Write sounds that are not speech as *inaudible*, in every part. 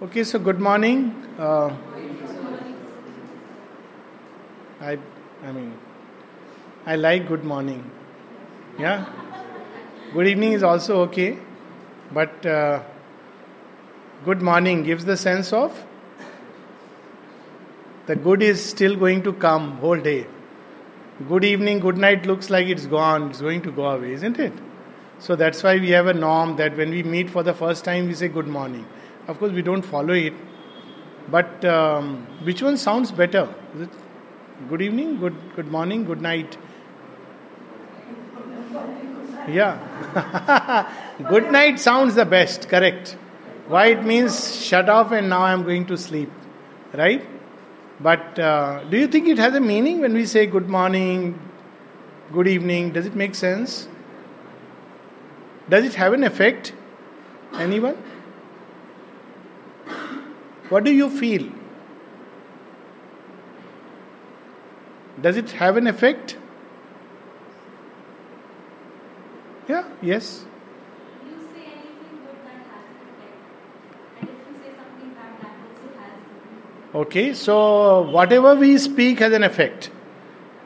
Okay, so good morning. Uh, I, I mean, I like good morning. Yeah. Good evening is also okay, but uh, good morning gives the sense of the good is still going to come whole day. Good evening, good night looks like it's gone, it's going to go away, isn't it? So that's why we have a norm that when we meet for the first time, we say good morning. Of course, we don't follow it, but um, which one sounds better? Good evening, good good morning, good night? Yeah, *laughs* good night sounds the best. Correct. Why it means shut off and now I'm going to sleep, right? But uh, do you think it has a meaning when we say good morning, good evening? Does it make sense? Does it have an effect? Anyone? What do you feel? Does it have an effect? Yeah, yes. Okay, so whatever we speak has an effect.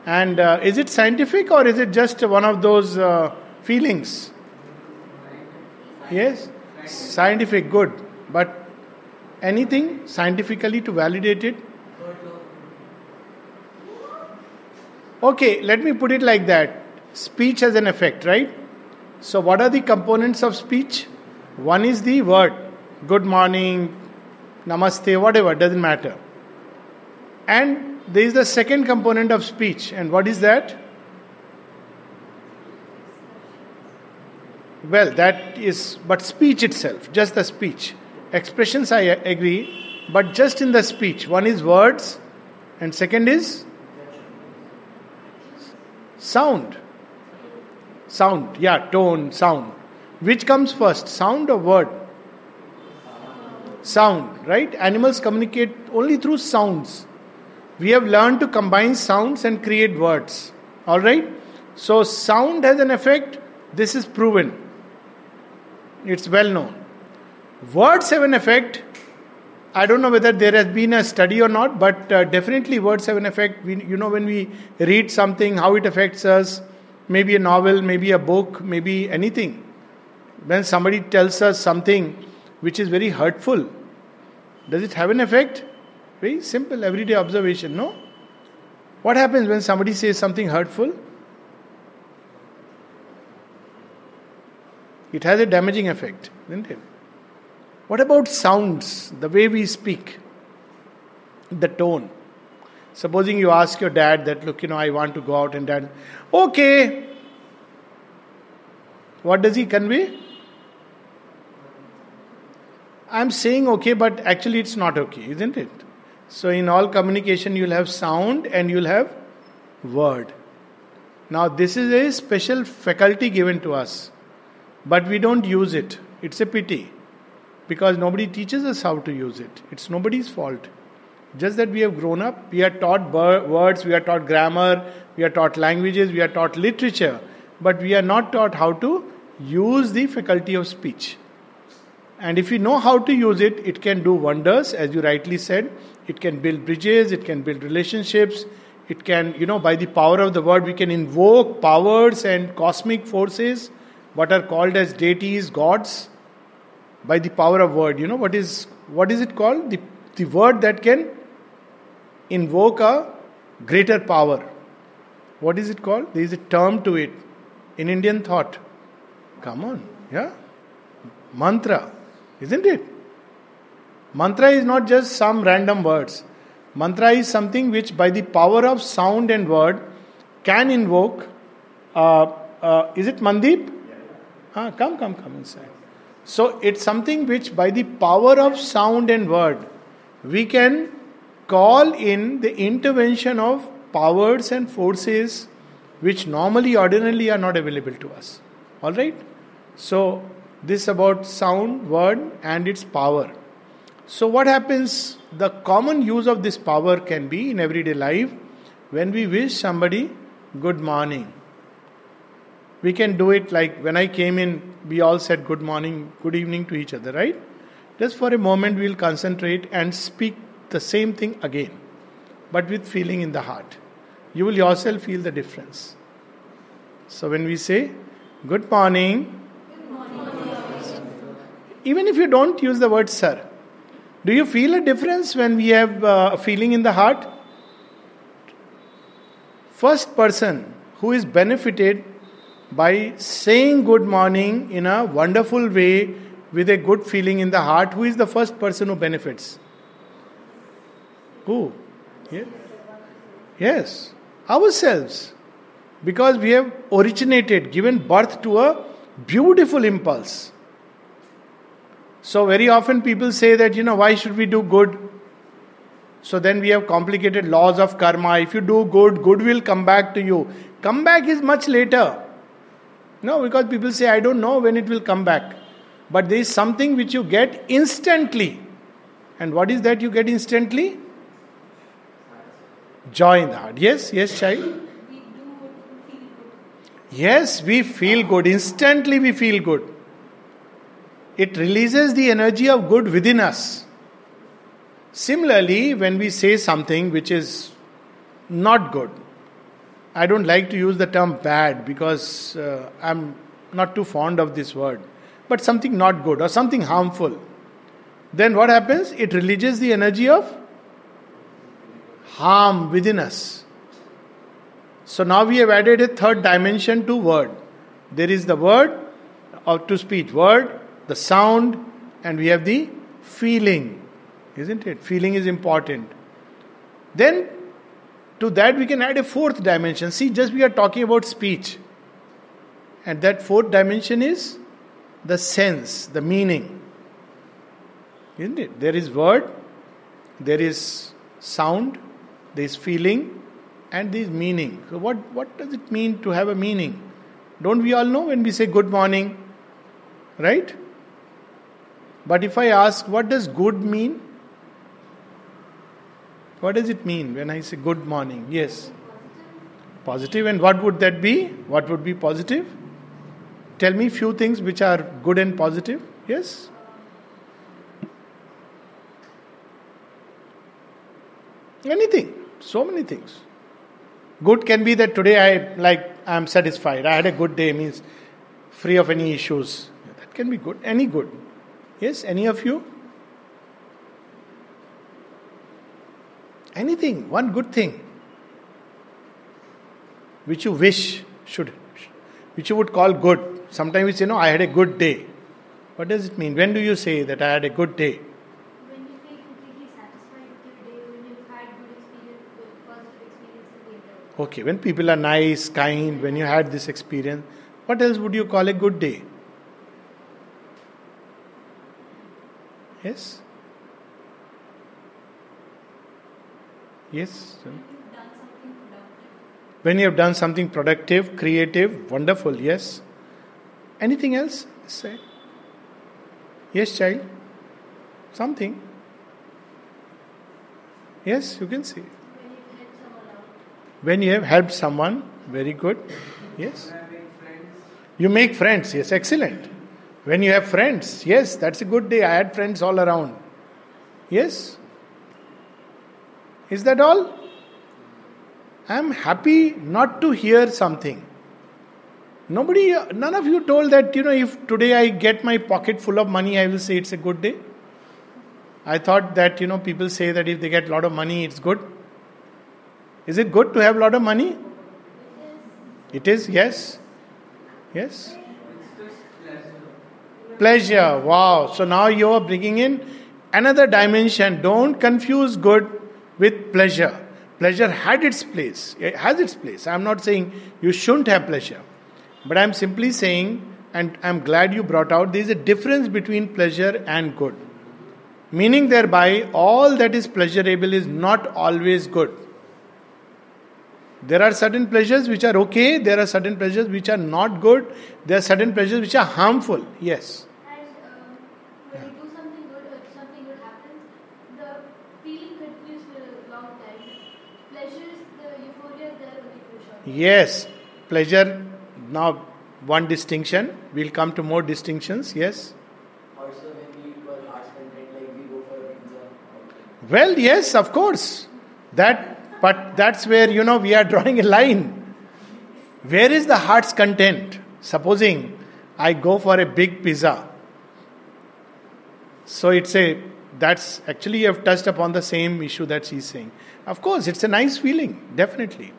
And uh, is it scientific or is it just one of those uh, feelings? Yes? Scientific, good. But anything scientifically to validate it? Okay, let me put it like that. Speech has an effect, right? So, what are the components of speech? One is the word good morning, namaste, whatever, doesn't matter. And there is the second component of speech, and what is that? Well, that is, but speech itself, just the speech. Expressions, I agree, but just in the speech. One is words, and second is sound. Sound, yeah, tone, sound. Which comes first, sound or word? Sound, right? Animals communicate only through sounds. We have learned to combine sounds and create words. All right? So, sound has an effect. This is proven. It's well known. Words have an effect. I don't know whether there has been a study or not, but uh, definitely words have an effect. We, you know, when we read something, how it affects us. Maybe a novel, maybe a book, maybe anything. When somebody tells us something which is very hurtful, does it have an effect? Very simple, everyday observation, no? What happens when somebody says something hurtful? It has a damaging effect, isn't it? What about sounds, the way we speak, the tone? Supposing you ask your dad that, look, you know, I want to go out, and dad, okay. What does he convey? I'm saying okay, but actually it's not okay, isn't it? So, in all communication, you'll have sound and you'll have word. Now, this is a special faculty given to us, but we don't use it. It's a pity because nobody teaches us how to use it. It's nobody's fault. Just that we have grown up, we are taught words, we are taught grammar, we are taught languages, we are taught literature, but we are not taught how to use the faculty of speech. And if we know how to use it, it can do wonders, as you rightly said. It can build bridges, it can build relationships, it can, you know, by the power of the word, we can invoke powers and cosmic forces, what are called as deities, gods, by the power of word. You know what is what is it called? The, the word that can invoke a greater power. What is it called? There is a term to it in Indian thought. Come on, yeah? Mantra, isn't it? Mantra is not just some random words. Mantra is something which, by the power of sound and word, can invoke. Uh, uh, is it Mandeep? Yeah. Ah, come, come, come inside. So it's something which, by the power of sound and word, we can call in the intervention of powers and forces which normally, ordinarily, are not available to us. All right? So, this about sound, word, and its power. So, what happens? The common use of this power can be in everyday life when we wish somebody good morning. We can do it like when I came in, we all said good morning, good evening to each other, right? Just for a moment, we'll concentrate and speak the same thing again, but with feeling in the heart. You will yourself feel the difference. So when we say, Good morning, even if you don't use the word sir, do you feel a difference when we have uh, a feeling in the heart? First person who is benefited by saying good morning in a wonderful way with a good feeling in the heart, who is the first person who benefits? Who? Yeah. Yes, ourselves. Because we have originated, given birth to a beautiful impulse. So, very often people say that, you know, why should we do good? So, then we have complicated laws of karma. If you do good, good will come back to you. Come back is much later. No, because people say, I don't know when it will come back. But there is something which you get instantly. And what is that you get instantly? Joy in the heart. Yes, yes, child? Yes, we feel good. Instantly we feel good. It releases the energy of good within us. Similarly, when we say something which is not good, I don't like to use the term bad because uh, I'm not too fond of this word, but something not good or something harmful, then what happens? It releases the energy of harm within us. So now we have added a third dimension to word. There is the word or to speech, word, the sound, and we have the feeling. Isn't it? Feeling is important. Then to that, we can add a fourth dimension. See, just we are talking about speech. And that fourth dimension is the sense, the meaning. Isn't it? There is word, there is sound, there is feeling, and there is meaning. So, what, what does it mean to have a meaning? Don't we all know when we say good morning? Right? But if I ask, what does good mean? What does it mean when I say good morning? Yes. Positive, and what would that be? What would be positive? Tell me few things which are good and positive. Yes? Anything. So many things. Good can be that today I like I am satisfied. I had a good day means free of any issues. That can be good. Any good. Yes, any of you? Anything, one good thing which you wish should, which you would call good. Sometimes you say, No, I had a good day. What does it mean? When do you say that I had a good day? When you feel completely satisfied with your day, when you've had good experience, good positive experience in the day. Okay, when people are nice, kind, when you had this experience, what else would you call a good day? Yes? Yes? When you have done something productive, creative, wonderful, yes? Anything else? Say. Yes, child? Something? Yes, you can see. When you have helped someone, very good. Yes? You make friends, yes, excellent. When you have friends, yes, that's a good day. I had friends all around. Yes? Is that all? I am happy not to hear something. Nobody, none of you told that, you know, if today I get my pocket full of money, I will say it's a good day. I thought that, you know, people say that if they get a lot of money, it's good. Is it good to have a lot of money? It is, yes. Yes. Pleasure, wow. So now you are bringing in another dimension. Don't confuse good with pleasure. Pleasure had its place, it has its place. I'm not saying you shouldn't have pleasure, but I'm simply saying, and I'm glad you brought out, there is a difference between pleasure and good. Meaning, thereby, all that is pleasurable is not always good. There are certain pleasures which are okay, there are certain pleasures which are not good, there are certain pleasures which are harmful. Yes. And um, when you do something good or something good happens, the feeling continues for a long time. Pleasures, the euphoria is there only for short. Yes. Pleasure. Now, one distinction. We'll come to more distinctions. Yes. Also, when you were heart-centered Well, yes, of course. That, but that's where you know we are drawing a line. Where is the heart's content? Supposing I go for a big pizza. So it's a that's actually you have touched upon the same issue that she's saying. Of course, it's a nice feeling, definitely.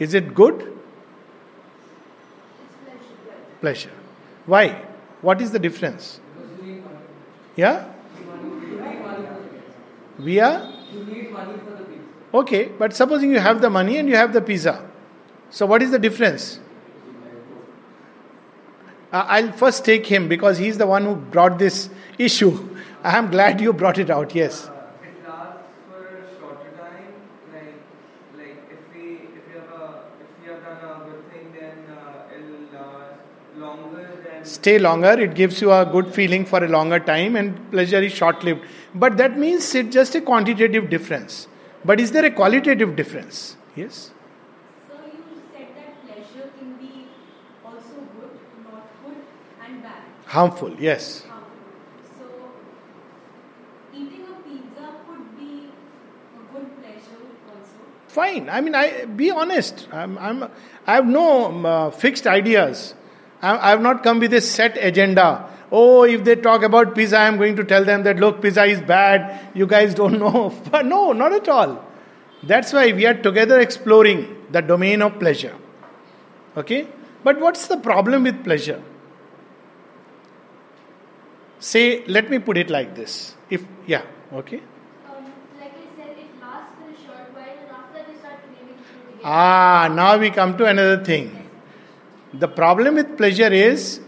Is it good? Pleasure. Why? What is the difference? Yeah? We are? You need money for the pizza. Okay, but supposing you have the money and you have the pizza. So, what is the difference? Uh, I'll first take him because he's the one who brought this issue. *laughs* I am glad you brought it out, yes. Uh, it lasts for a shorter time. Like, like if we if we have a if we have done a good thing, then uh, it'll last longer than. Stay longer, it gives you a good feeling for a longer time, and pleasure is short lived. But that means it's just a quantitative difference. But is there a qualitative difference? Yes? So you said that pleasure can be also good, not good, and bad. Harmful, yes. So eating a pizza could be a good pleasure also. Fine. I mean, I be honest. I'm, I'm I have no um, uh, fixed ideas. I, I have not come with a set agenda. Oh, if they talk about pizza, I'm going to tell them that look, pizza is bad. You guys don't know. *laughs* But no, not at all. That's why we are together exploring the domain of pleasure. Okay? But what's the problem with pleasure? Say, let me put it like this. If yeah, okay. Um, like I said, it lasts for a short while, and after that you start craving food again. Ah, now we come to another thing. The problem with pleasure is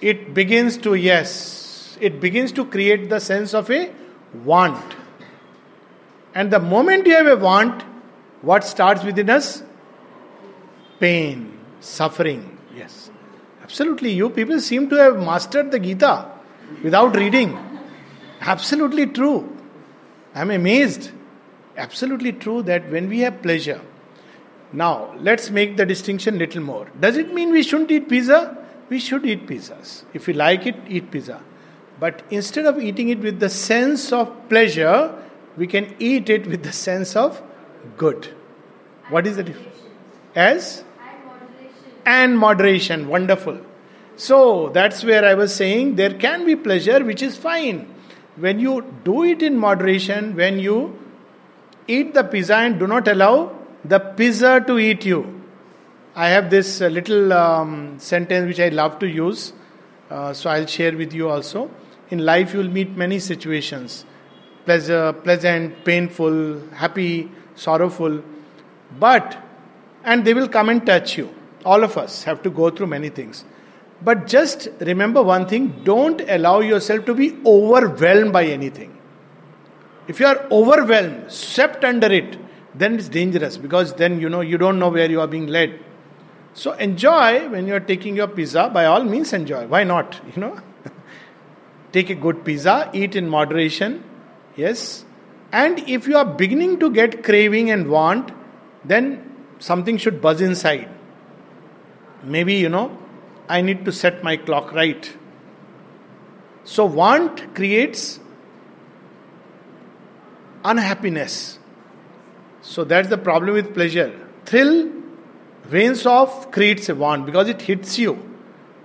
it begins to, yes, it begins to create the sense of a want. And the moment you have a want, what starts within us? Pain, suffering. Yes. Absolutely. You people seem to have mastered the Gita without reading. Absolutely true. I'm amazed. Absolutely true that when we have pleasure, now let's make the distinction little more. Does it mean we shouldn't eat pizza? We should eat pizzas. If we like it, eat pizza. But instead of eating it with the sense of pleasure, we can eat it with the sense of good. What is the difference? As? And moderation. and moderation. Wonderful. So that's where I was saying there can be pleasure, which is fine. When you do it in moderation, when you eat the pizza and do not allow the pizza to eat you. I have this uh, little um, sentence which I love to use, uh, so I'll share with you also. In life, you will meet many situations pleasure, pleasant, painful, happy, sorrowful. But, and they will come and touch you. All of us have to go through many things. But just remember one thing don't allow yourself to be overwhelmed by anything. If you are overwhelmed, swept under it, then it's dangerous because then you know you don't know where you are being led. So enjoy when you are taking your pizza, by all means enjoy. Why not? *laughs* You know? Take a good pizza, eat in moderation, yes. And if you are beginning to get craving and want, then something should buzz inside. Maybe, you know, I need to set my clock right. So, want creates unhappiness. So, that's the problem with pleasure. Thrill wanes off, creates a want because it hits you.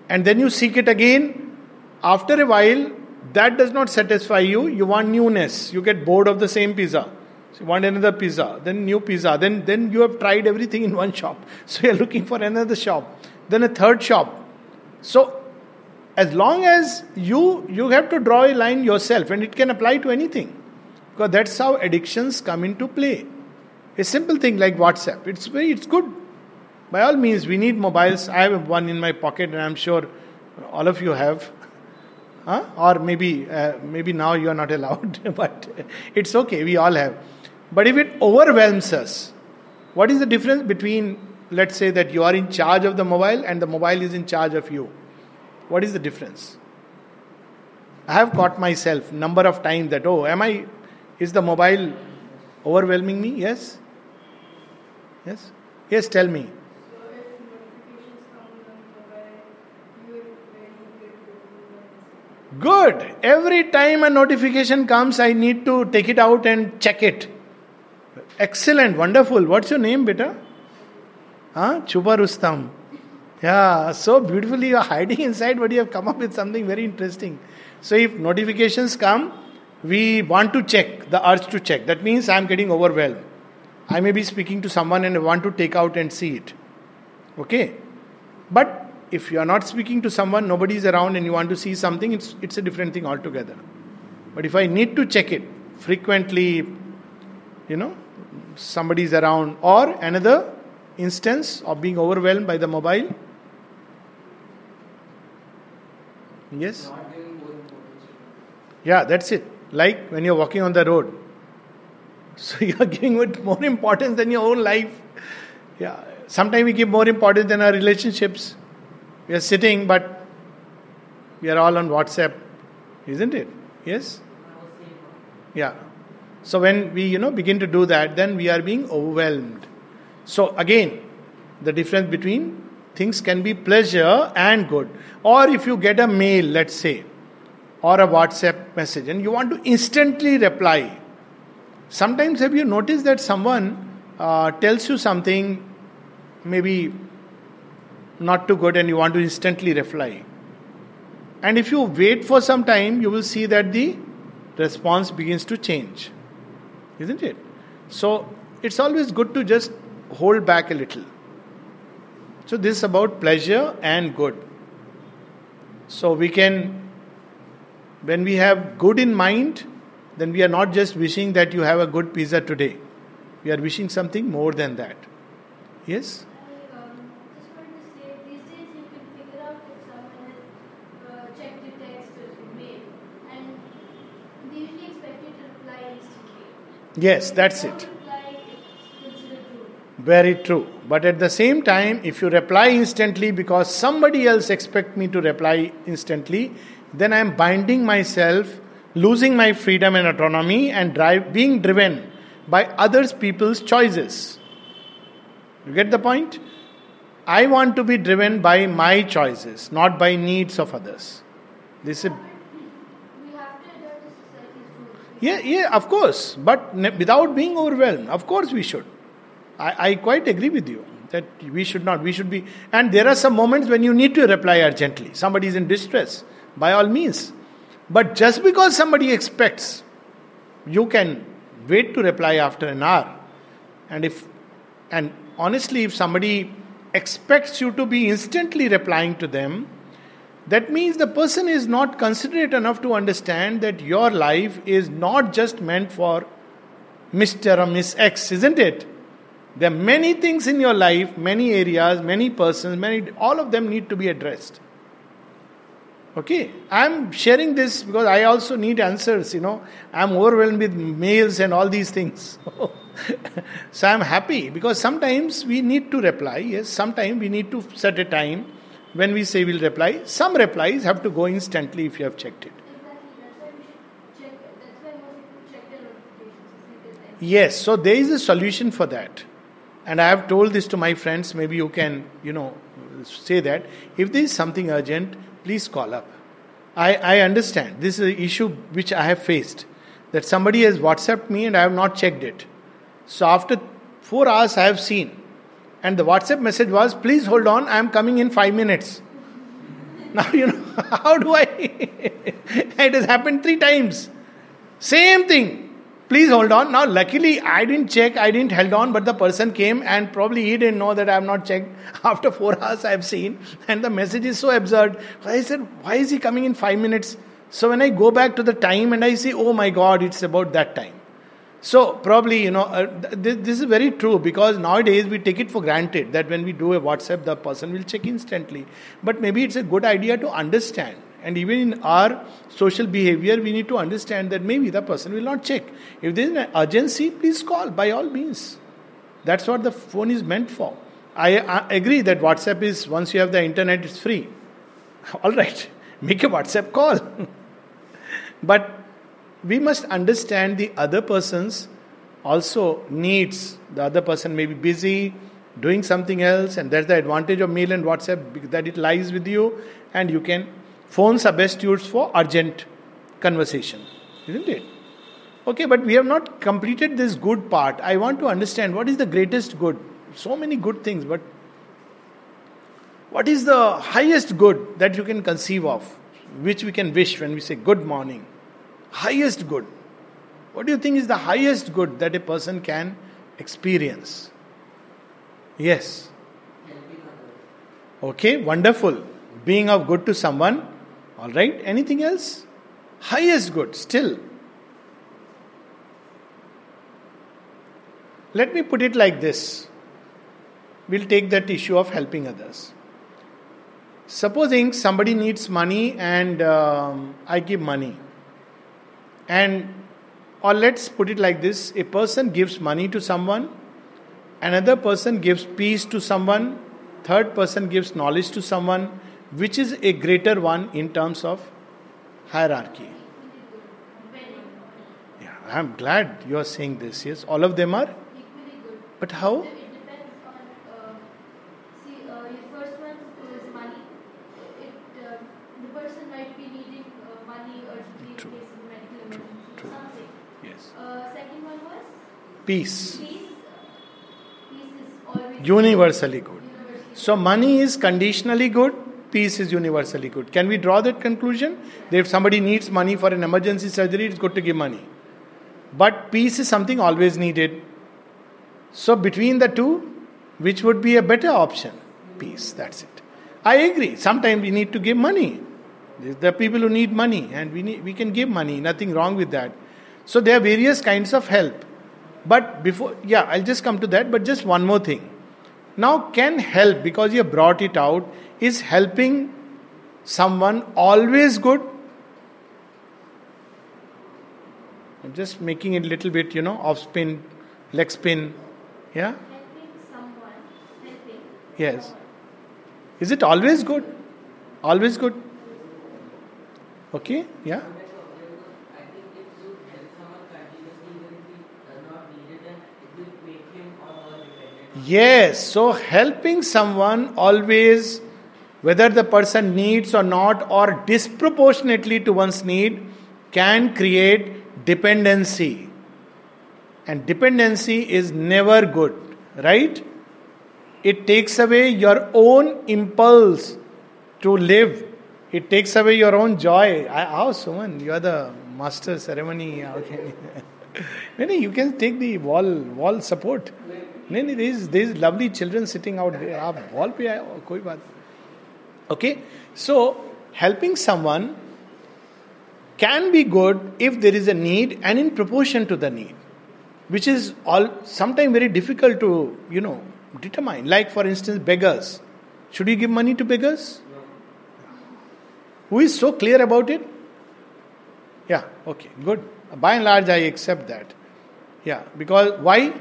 And then you seek it again. After a while, that does not satisfy you. You want newness. You get bored of the same pizza. So you want another pizza, then new pizza. Then, then you have tried everything in *laughs* one shop. So you're looking for another shop. Then a third shop. So as long as you you have to draw a line yourself and it can apply to anything because that's how addictions come into play a simple thing like whatsapp it's very it's good by all means we need mobiles i have one in my pocket and i'm sure all of you have *laughs* huh? or maybe uh, maybe now you are not *laughs* allowed but it's okay we all have but if it overwhelms us what is the difference between let's say that you are in charge of the mobile and the mobile is in charge of you what is the difference? I have caught myself number of times that oh, am I? Is the mobile overwhelming me? Yes. Yes. Yes. Tell me. Good. Every time a notification comes, I need to take it out and check it. Excellent, wonderful. What's your name, beta? Huh? Chupa Rustam. Yeah, so beautifully you are hiding inside, but you have come up with something very interesting. So if notifications come, we want to check, the urge to check. That means I am getting overwhelmed. I may be speaking to someone and I want to take out and see it. Okay? But if you are not speaking to someone, nobody is around, and you want to see something, it's, it's a different thing altogether. But if I need to check it frequently, you know, somebody is around, or another instance of being overwhelmed by the mobile. Yes? Yeah, that's it. Like when you're walking on the road. *laughs* So you're giving it more importance than your own life. Yeah. Sometimes we give more importance than our relationships. We are sitting, but we are all on WhatsApp, isn't it? Yes? Yeah. So when we, you know, begin to do that, then we are being overwhelmed. So again, the difference between things can be pleasure and good. Or if you get a mail, let's say, or a WhatsApp message, and you want to instantly reply. Sometimes have you noticed that someone uh, tells you something maybe not too good and you want to instantly reply. And if you wait for some time, you will see that the response begins to change. Isn't it? So it's always good to just hold back a little. So this is about pleasure and good. So we can, when we have good in mind, then we are not just wishing that you have a good pizza today. We are wishing something more than that. Yes? Yes, that's it. Very true. But at the same time, if you reply instantly because somebody else expect me to reply instantly, then I am binding myself, losing my freedom and autonomy, and drive, being driven by others people's choices. You get the point? I want to be driven by my choices, not by needs of others. This is We have to adapt to society's rules. yeah, yeah, of course. But ne- without being overwhelmed, of course we should. I, I quite agree with you that we should not. We should be. And there are some moments when you need to reply urgently. Somebody is in distress, by all means. But just because somebody expects, you can wait to reply after an hour. And if, and honestly, if somebody expects you to be instantly replying to them, that means the person is not considerate enough to understand that your life is not just meant for Mr. or Miss X, isn't it? There are many things in your life, many areas, many persons, many all of them need to be addressed. Okay, I'm sharing this because I also need answers, you know. I'm overwhelmed with mails and all these things. *laughs* so I'm happy because sometimes we need to reply. Yes, sometimes we need to set a time when we say we'll reply. Some replies have to go instantly if you have checked it. Yes, so there is a solution for that. And I have told this to my friends, maybe you can, you know, say that. If there is something urgent, please call up. I, I understand. This is an issue which I have faced. That somebody has WhatsApped me and I have not checked it. So after four hours, I have seen. And the WhatsApp message was, please hold on, I am coming in five minutes. *laughs* Now, you know, *laughs* how do I? *laughs* it has happened three times. Same thing. Please hold on. Now, luckily, I didn't check, I didn't held on, but the person came and probably he didn't know that I have not checked. *laughs* After four hours, I have seen, and the message is so absurd. I said, Why is he coming in five minutes? So, when I go back to the time and I say, Oh my God, it's about that time. So, probably, you know, uh, th- this is very true because nowadays we take it for granted that when we do a WhatsApp, the person will check instantly. But maybe it's a good idea to understand. And even in our social behavior, we need to understand that maybe the person will not check. If there is an urgency, please call by all means. That's what the phone is meant for. I, I agree that WhatsApp is, once you have the internet, it's free. *laughs* All right, *laughs* make a WhatsApp call. *laughs* but we must understand the other person's also needs. The other person may be busy doing something else, and that's the advantage of mail and WhatsApp that it lies with you, and you can Phones are best used for urgent conversation, isn't it? Okay, but we have not completed this good part. I want to understand what is the greatest good. So many good things, but what is the highest good that you can conceive of, which we can wish when we say good morning? Highest good. What do you think is the highest good that a person can experience? Yes. Okay, wonderful. Being of good to someone. All right. Anything else? Highest good, still. Let me put it like this. We'll take that issue of helping others. Supposing somebody needs money and um, I give money. And, or let's put it like this a person gives money to someone, another person gives peace to someone, third person gives knowledge to someone, which is a greater one in terms of hierarchy. Yeah, I'm glad you are saying this. Yes, all of them are but how? It depends on. Uh, see, uh, your first one is money. Uh, the person might be needing uh, money True. in case of medical True. True. or something. Yes. Second one was Peace. peace. Peace is always Universally good. universally So money is conditionally good, peace is universally good. Can we draw that conclusion? That if somebody needs money for an emergency surgery, it's good to give money. But peace is something always needed. So between the two, which would be a better option? Peace, that's it. I agree. Sometimes we need to give money. There are people who need money and we, need, we can give money, nothing wrong with that. So there are various kinds of help. But before, yeah, I'll just come to that, but just one more thing. Now, can help, because you brought it out, is helping someone always good? I'm just making it a little bit, you know, off spin, leg spin. Yeah? helping someone. Yes. Is it always good? Always good? Okay? Yeah? I think if you help someone continuously, even if he does not need it, then it will make him or her dependent. Yes, so helping someone always, whether the person needs or not, or disproportionately to one's need, can create dependency. And dependency is never good, right? It takes away your own impulse to live. It takes away your own joy. I, how, Suman? You are the master ceremony. *laughs* How can you? no, no, you can take the wall wall support. नहीं नहीं there is there is lovely children sitting out there आप wall पे आए हो, कोई बात okay? So helping someone can be good if there is a need and in proportion to the need which is all sometimes very difficult to you know determine. Like for instance beggars. Should you give money to beggars? Who is so clear about it? Yeah okay good. By and large i accept that. Yeah because why?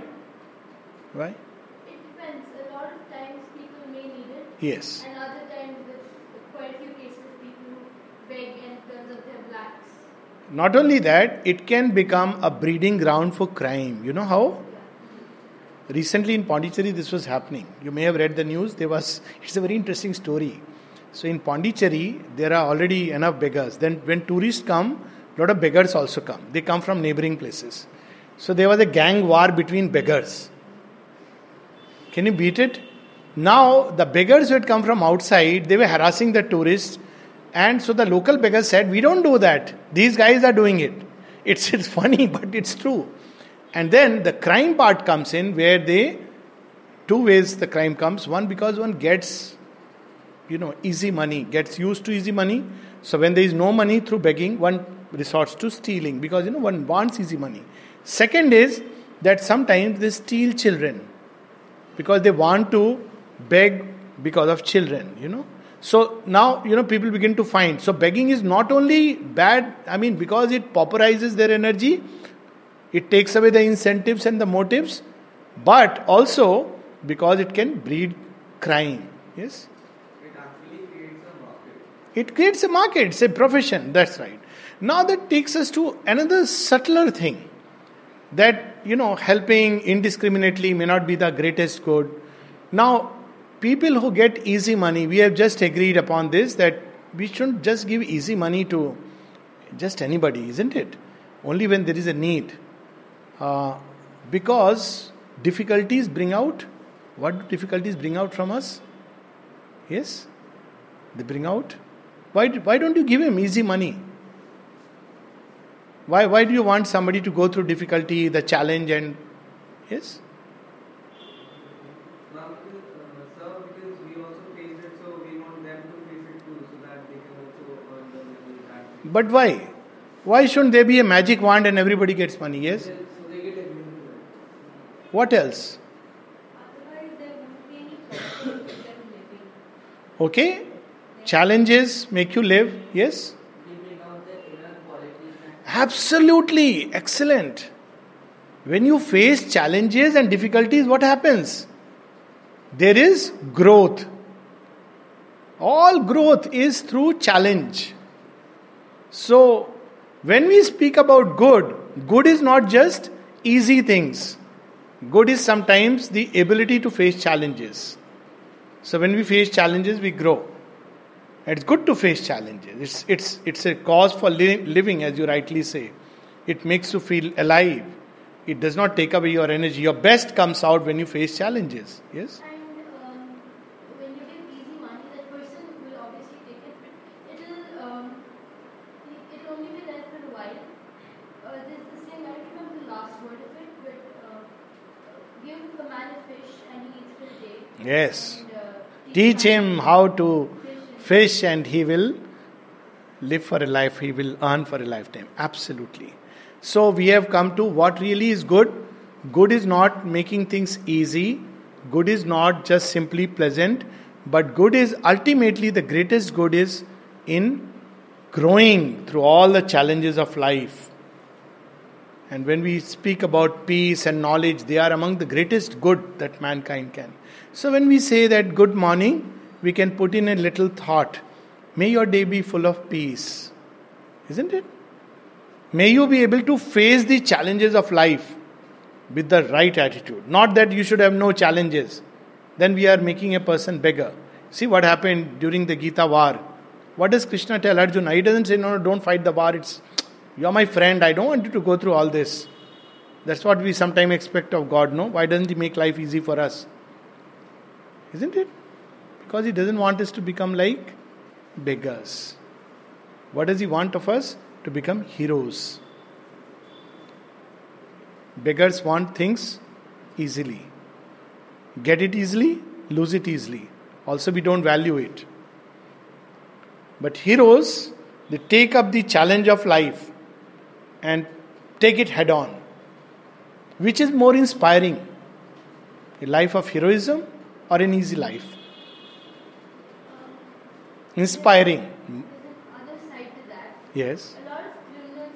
Why? It depends. A lot of times people may need it. yes And other times, with quite a few cases, people who beg and turns out they're blacks. Not only that it can become a breeding ground for crime. You know how? Recently in pondicherry this was happening. You may have read the news. There was *laughs* it's a very interesting story. So in pondicherry there are already enough beggars. Then when tourists come a lot of beggars also come. They come from neighboring places. So there was a gang war between beggars. Can you beat it? Now the beggars who had come from outside they were harassing the tourists and so the local beggars said, We don't do that. These guys are doing it. It's, it's funny, *laughs* but it's true. And then the crime part comes in where they, two ways the crime comes. One, because one gets, you know, easy money, gets used to easy money. So when there is no money through begging, one resorts to stealing because, you know, one wants easy money. Second is that sometimes they steal children because they want to beg because of children, you know. So now, you know, people begin to find. So begging is not only bad, I mean, because it pauperizes their energy, it takes away the incentives and the motives, but also because it can breed crime. Yes? It actually creates a market. It creates a market, it's a profession, that's right. Now that takes us to another subtler thing that, you know, helping indiscriminately may not be the greatest good. Now, people who get easy money, we have just agreed upon this that we shouldn't just give easy money to just anybody, isn't it? Only when there is a need. Uh, because difficulties bring out what do difficulties bring out from us? Yes? They bring out. Why, why don't you give him easy money? Why, why do you want somebody to go through difficulty, the challenge, and. Yes? Now, because, uh, sir, because we also faced it, so we want them to face it too, so that they can also earn the money that way. But why? Why shouldn't there be a magic wand and everybody gets money? Yes? So they get immune to it. What else? Otherwise, there won't be any purpose to them living. Okay? Challenges make you live. Yes? They bring out their inner qualities and Absolutely. Excellent. When you face challenges and difficulties, what happens? There is growth. All growth is through challenge. So, when we speak about good, good is not just easy things. Good is sometimes the ability to face challenges. So, when we face challenges, we grow. It's good to face challenges. It's, it's, it's a cause for li- living, as you rightly say. It makes you feel alive. It does not take away your energy. Your best comes out when you face challenges. Yes? And um, when you give easy money, that person will obviously take it, but it'll um, it- it'll only be there for a while. Uh, there's this thing I don't remember the last word of it, but uh, give a man a fish and he eats for a day. Yes. Teach him how to fish and he will live for a life, he will earn for a lifetime. Absolutely. So we have come to what really is good. Good is not making things easy, good is not just simply pleasant, but good is ultimately the greatest good is in growing through all the challenges of life. And when we speak about peace and knowledge, they are among the greatest good that mankind can. So when we say that good morning, we can put in a little thought. May your day be full of peace. Isn't it? May you be able to face the challenges of life with the right attitude. Not that you should have no challenges. Then we are making a person beggar. See what happened during the Gita war. What does Krishna tell Arjuna? He doesn't say, No, no, don't fight the war. It's you're my friend. I don't want you to go through all this. That's what we sometimes expect of God, no? Why doesn't He make life easy for us? Isn't it? Because He doesn't want us to become like beggars. What does He want of us? To become heroes. Beggars want things easily. Get it easily, lose it easily. Also, we don't value it. But heroes, they take up the challenge of life and take it head on. Which is more inspiring? A life of heroism or an easy life? Inspiring. Other side to that. Yes. A lot of criminals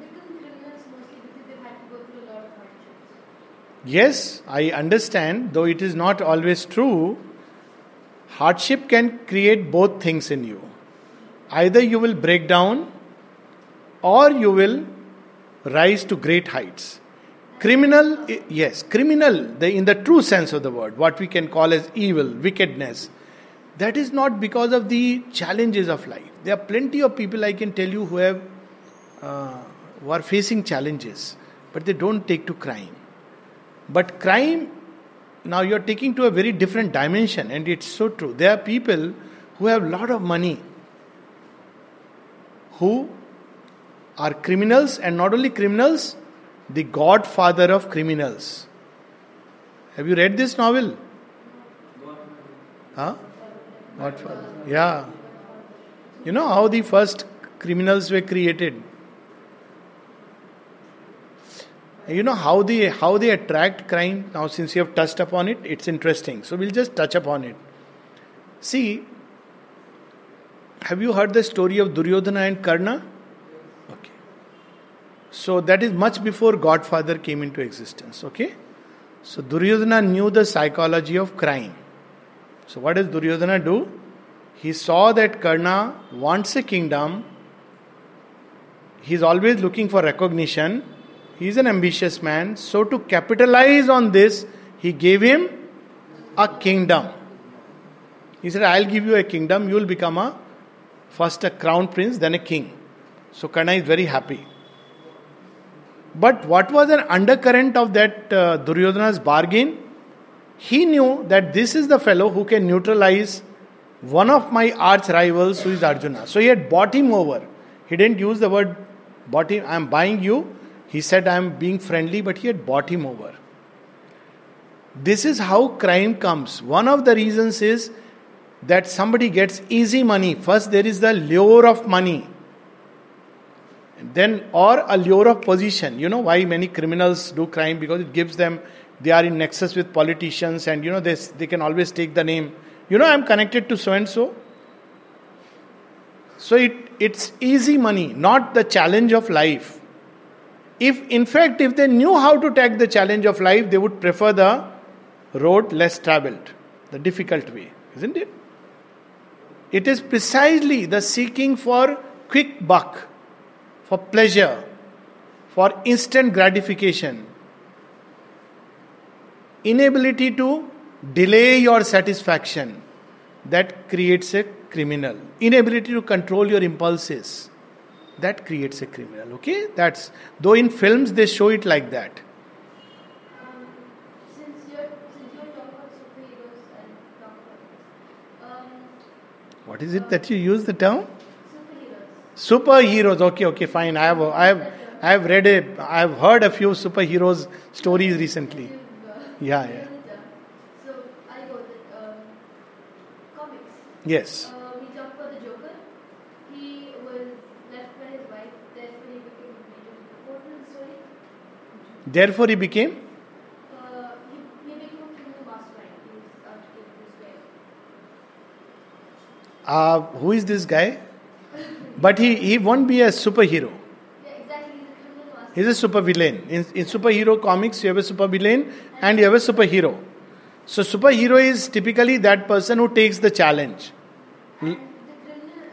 become criminals mostly because they've had to go through a lot of hardships. Yes, I understand, though it is not always true. Hardship can create both things in you. Either you will break down or you will rise to great heights. Criminal, yes, criminal, the, in the true sense of the word, what we can call as evil, wickedness, that is not because of the challenges of life. There are plenty of people I can tell you who have uh, who are facing challenges, but they don't take to crime. But crime, now you're taking to a very different dimension, and it's so true. There are people who have lot of money who are criminals, and not only criminals, the godfather of criminals. Have you read this novel? Huh? Godfather. Yeah. You know how the first criminals were created? You know how they how they attract crime. Now, since you have touched upon it, it's interesting. So we'll just touch upon it. See, have you heard the story of Duryodhana and Karna? So that is much before Godfather came into existence. Okay. So Duryodhana knew the psychology of crime. So what does Duryodhana do? He saw that Karna wants a kingdom. He's always looking for recognition. He's an ambitious man. So, to capitalize on this, he gave him a kingdom. He said, I'll give you a kingdom, you will become a First a crown prince, then a king. So Karna is very happy. But what was an undercurrent of that uh, Duryodhana's bargain? He knew that this is the fellow who can neutralize one of my arch rivals who is Arjuna. So he had bought him over. He didn't use the word bought him, I am buying you. He said, I am being friendly, but he had bought him over. This is how crime comes. One of the reasons is that somebody gets easy money. First, there is the lure of money. Then, or a lure of position. You know why many criminals do crime? Because it gives them, they are in nexus with politicians and you know, they, they can always take the name. You know, I'm connected to so and so. So it, it's easy money, not the challenge of life. If, in fact, if they knew how to take the challenge of life, they would prefer the road less traveled, the difficult way, isn't it? It is precisely the seeking for quick buck, for pleasure, for instant gratification, inability to delay your satisfaction that creates a criminal. Inability to control your impulses that creates a criminal. Okay? That's though in films they show it like that. What is it that you use the term? Superheroes. Okay, okay, fine. I have, I have, I have read a, I have heard a few superheroes stories recently. Yeah, yeah. So I got it. Comics. Yes. Uh, we talked about the Joker. He was left by his wife. Therefore, he became a major. What was the story? Therefore, he became. Uh, he, he became a criminal mastermind. He was out to kill his wife. Uh, who is this guy? But he, he won't be a superhero. He's a criminal mastermind. He's a super villain. In, in superhero comics, you have a super villain and you have a superhero. So, superhero is typically that person who takes the challenge. And the criminal,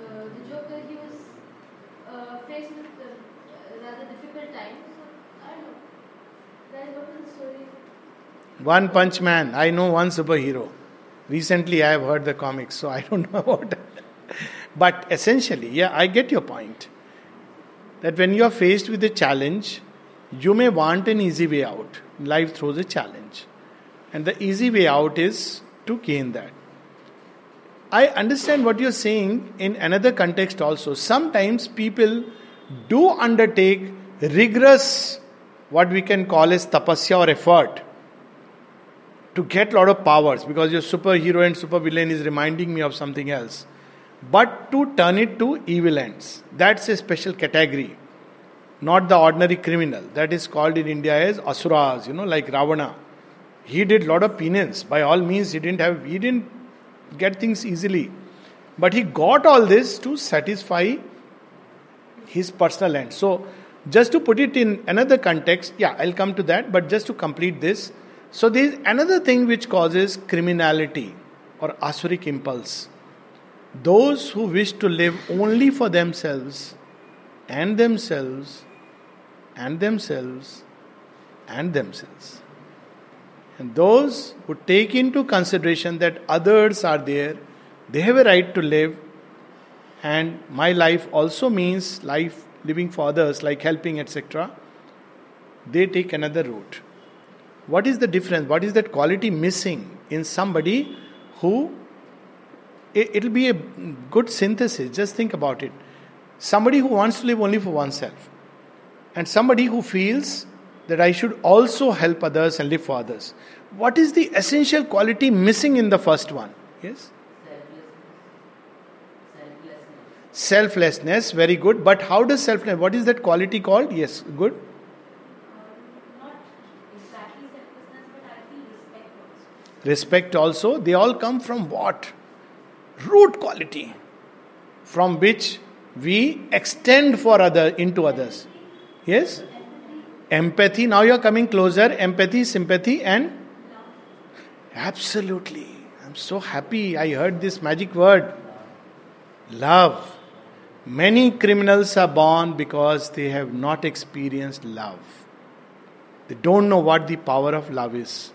uh, uh, the Joker, he was uh, faced with rather difficult times. So, I don't know. Guys, what was the story? One Punch Man. I know one superhero. Recently, I have heard the comics, so I don't *laughs* know about. But essentially, yeah, I get your point. That when you are faced with a challenge, you may want an easy way out. Life throws a challenge, and the easy way out is to gain that. I understand what you're saying in another context also. Sometimes people do undertake rigorous, what we can call as tapasya or effort to get lot of powers because your superhero and supervillain is reminding me of something else. But to turn it to evil ends. That's a special category. Not the ordinary criminal. That is called in India as asuras, you know, like Ravana. He did lot of penance. By all means, he didn't have he didn't get things easily. But he got all this to satisfy his personal end. So just to put it in another context, yeah, I'll come to that, but just to complete this. So there is another thing which causes criminality or asuric impulse. Those who wish to live only for themselves and themselves and themselves and themselves. And those who take into consideration that others are there, they have a right to live, and my life also means life living for others, like helping, etc., they take another route. What is the difference? What is that quality missing in somebody who it, will be a good synthesis. Just think about it. Somebody who wants to live only for oneself, and somebody who feels that I should also help others and live for others. What is the essential quality missing in the first one? Yes? Selflessness. Selflessness, very good. But how does selflessness, what is that quality called? Yes, good. not exactly selflessness, but I respect also. Respect also, they all come from what? Root quality. From which we extend for other into others. Yes? Empathy. Now you are coming closer. Empathy, sympathy, and absolutely. I'm so happy I heard this magic word. Love. Many criminals are born because they have not experienced love. They don't know what the power of love is.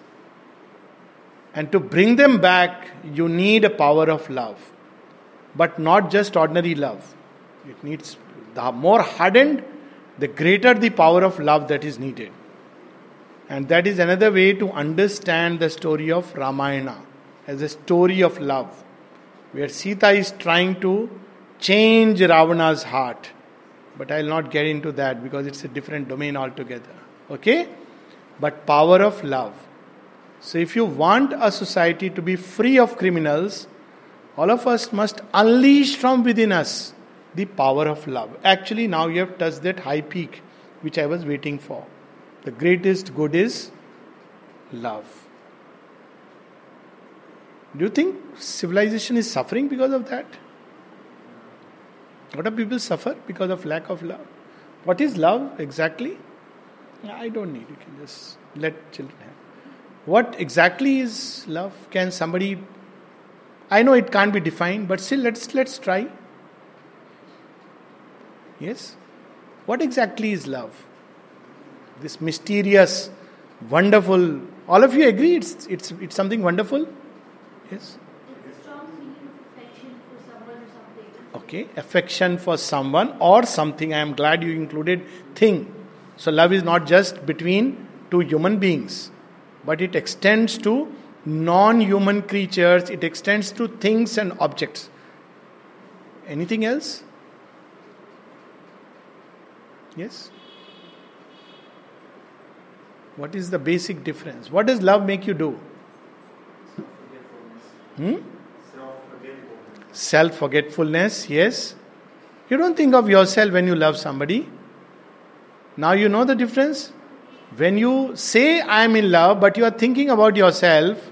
And to bring them back, you need a power of love. but not just ordinary love. It needs the more hardened, the greater the power of love that is needed. And that is another way to understand the story of Ramayana as a story of love, where Sita is trying to change Ravana's heart. But I'll not get into that because it's a different domain altogether. Okay? But power of love. So if you want a society to be free of criminals, all of us must unleash from within us the power of love. Actually, now you have touched that high peak which I was waiting for. The greatest good is love. Do you think civilization is suffering because of that? What do people suffer because of lack of love? What is love exactly? I don't need. You can just let children have. What exactly is love? Can somebody? I know it can't be defined, but still, let's let's try. Yes. What exactly is love? This mysterious, wonderful. All of you agree it's it's it's something wonderful. Yes. It's a strong feeling of affection for someone or something. Okay, affection for someone or something. I am glad you included thing. So, love is not just between two human beings, but it extends to non human creatures, it extends to things and objects. Anything else? Yes? What is the basic difference? What does love make you do? Hmm? Self forgetfulness, yes. You don't think of yourself when you love somebody. Now you know the difference? When you say I am in love, but you are thinking about yourself,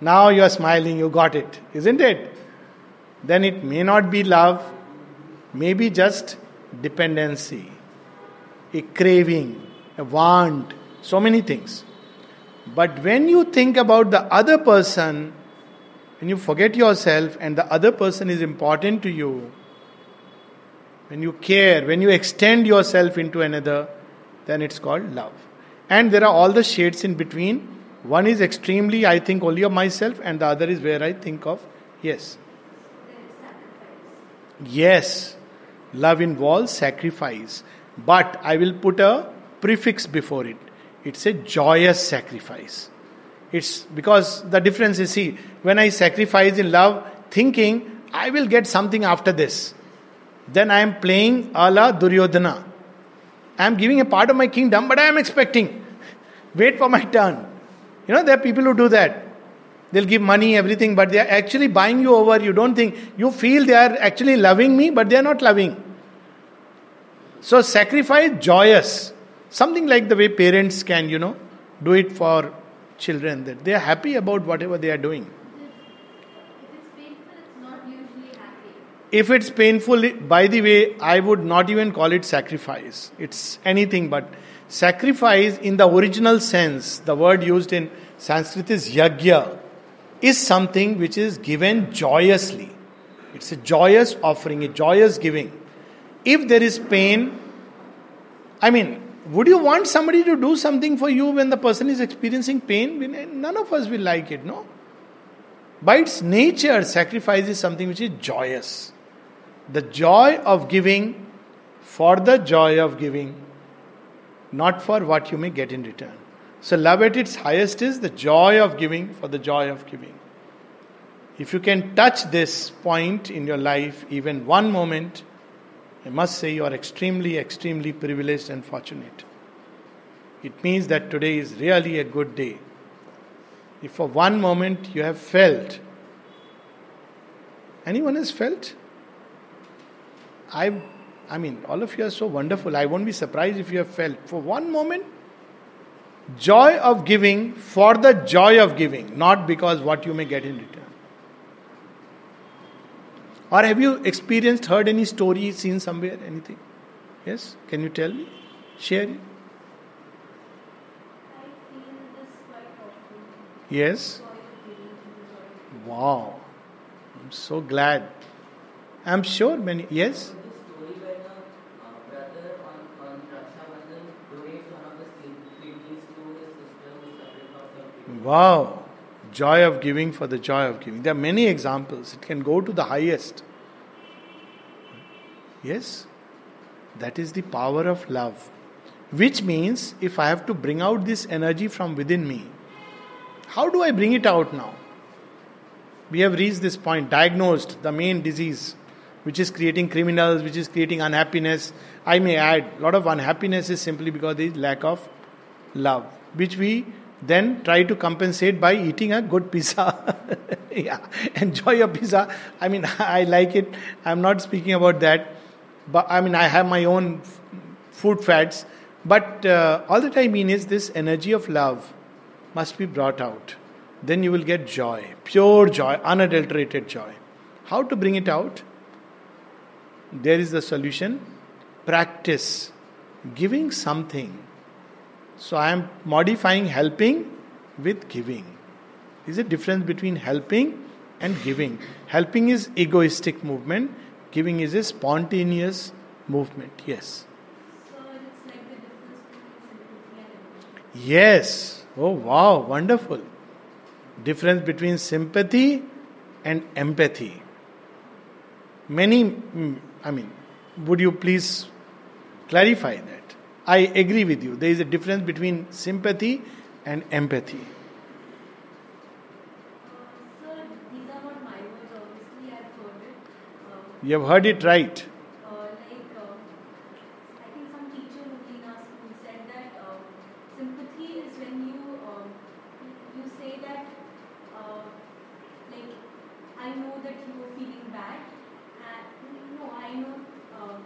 now you are smiling, you got it, isn't it? Then it may not be love, maybe just dependency, a craving, a want, so many things. But when you think about the other person, when you forget yourself and the other person is important to you, when you care, when you extend yourself into another, then it's called love. And there are all the shades in between. One is extremely, I think only of myself, and the other is where I think of, yes. Yes, love involves sacrifice. But I will put a prefix before it. It's a joyous sacrifice. It's because the difference is see, when I sacrifice in love, thinking I will get something after this, then I am playing a la Duryodhana. I am giving a part of my kingdom, but I am expecting. Wait for my turn. You know, there are people who do that. They'll give money, everything, but they are actually buying you over. You don't think, you feel they are actually loving me, but they are not loving. So, sacrifice joyous. Something like the way parents can, you know, do it for children, that they are happy about whatever they are doing. If it's painful, by the way, I would not even call it sacrifice. It's anything but. Sacrifice, in the original sense, the word used in Sanskrit is yagya, is something which is given joyously. It's a joyous offering, a joyous giving. If there is pain, I mean, would you want somebody to do something for you when the person is experiencing pain? None of us will like it, no? By its nature, sacrifice is something which is joyous. The joy of giving for the joy of giving, not for what you may get in return. So, love at its highest is the joy of giving for the joy of giving. If you can touch this point in your life, even one moment, I must say you are extremely, extremely privileged and fortunate. It means that today is really a good day. If for one moment you have felt, anyone has felt? I, I mean, all of you are so wonderful. I won't be surprised if you have felt for one moment joy of giving for the joy of giving, not because what you may get in return. Or have you experienced, heard any story, seen somewhere, anything? Yes? Can you tell me? Share it. I feel this quite often. Yes? Joy of giving to the joy. Wow. I'm so glad. I'm sure many. Yes? So this story when a uh, brother on, on Raksha Bandhan donates one of the skin- kidneys to his sister who's suffering from some treatment. Wow. joy of giving for the joy of giving. There are many examples. It can go to the highest. Yes, that is the power of love. Which means if I have to bring out this energy from within me, how do I bring it out now? We have reached this point, diagnosed the main disease, which is creating criminals, which is creating unhappiness. I may add, a lot of unhappiness is simply because there is lack of love, which we then try to compensate by eating a good pizza. *laughs* yeah, enjoy your pizza. I mean, *laughs* I like it. I'm not speaking about that, but I mean, I have my own food fads. But uh, all that I mean is this energy of love must be brought out. Then you will get joy, pure joy, unadulterated joy. How to bring it out? There is the solution. Practice giving something so I am modifying helping with giving. Is a difference between helping and giving. Helping is egoistic movement, giving is a spontaneous movement. Yes. So it's like the difference between sympathy and empathy. Yes. Oh wow, wonderful. Difference between sympathy and empathy. Many, mm, I mean, would you please clarify that? I agree with you. There is a difference between sympathy and empathy. Uh, sir, these are not my words, obviously, I've heard it. Um, You have heard it right. uh, like, uh, I think some teacher in our school said that uh, sympathy is when you um, you say that uh, like I know that you are feeling bad, and no, I know. Um,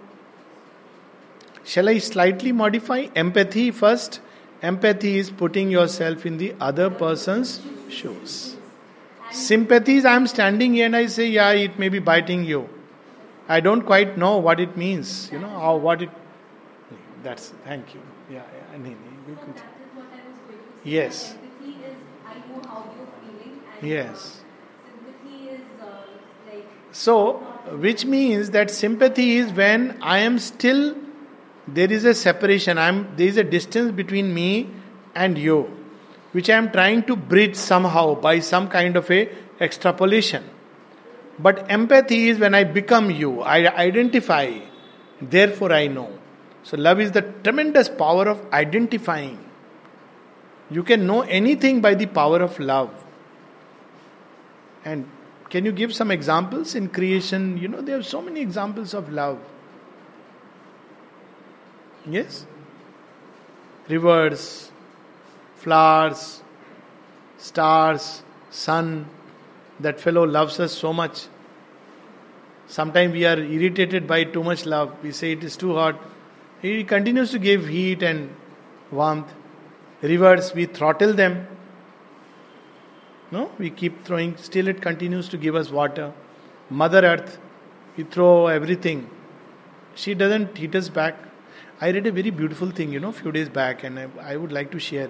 Shall I slightly modify empathy first? Empathy is putting yourself in the other person's shoes. Sympathy is I am standing here and I say, yeah, it may be biting you. I don't quite know what it means, you know, or what it. That's thank you. Yeah, yeah. and he- he- so that is what I was going to say. Yes. is I know how you're feeling, and Yes. uh, sympathy is uh, like So, which means that sympathy is when I am still, there is a separation, I'm, there is a distance between me and you, which I am trying to bridge somehow by some kind of a extrapolation. But empathy is when I become you, I identify, therefore I know. So, love is the tremendous power of identifying. You can know anything by the power of love. And can you give some examples in creation? You know, there are so many examples of love. Yes? Rivers, flowers, stars, sun. That fellow loves us so much. Sometimes we are irritated by too much love. We say it is too hot. He continues to give heat and warmth. Rivers, we throttle them. No, we keep throwing, still it continues to give us water. Mother Earth, we throw everything. She doesn't hit us back. I read a very beautiful thing, you know, a few days back, and I, I would like to share.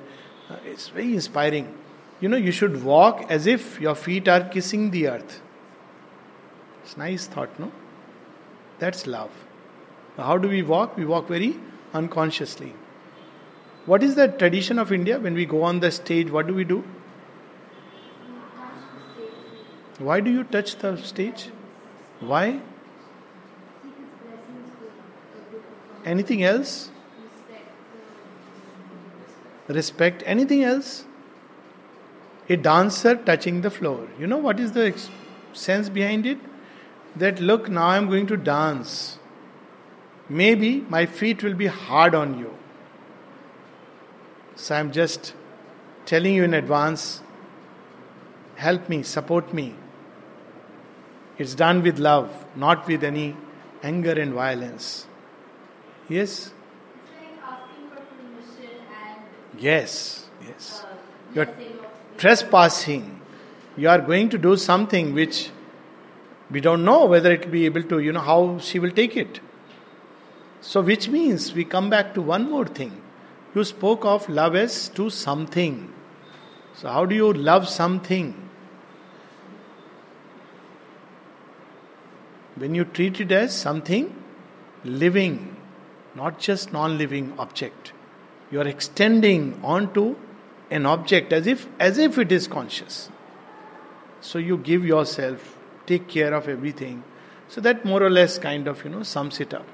Uh, it's very inspiring. You know, you should walk as if your feet are kissing the earth. It's nice thought, no? That's love. How do we walk? We walk very unconsciously. What is the tradition of India when we go on the stage? What do we do? Why do you touch the stage? Why? Anything else? Respect. Anything else? A dancer touching the floor. You know what is the sense behind it? That look, now I'm going to dance. Maybe my feet will be hard on you. So I'm just telling you in advance help me, support me. It's done with love, not with any anger and violence. Yes? Yes, yes. You're trespassing. You are going to do something which we don't know whether it will be able to, you know, how she will take it. So, which means we come back to one more thing. You spoke of love as to something. So, how do you love something? When you treat it as something living, not just non living object, you are extending onto an object as if as if it is conscious So you give yourself, take care of everything. So that more or less kind of, you know, sums it up.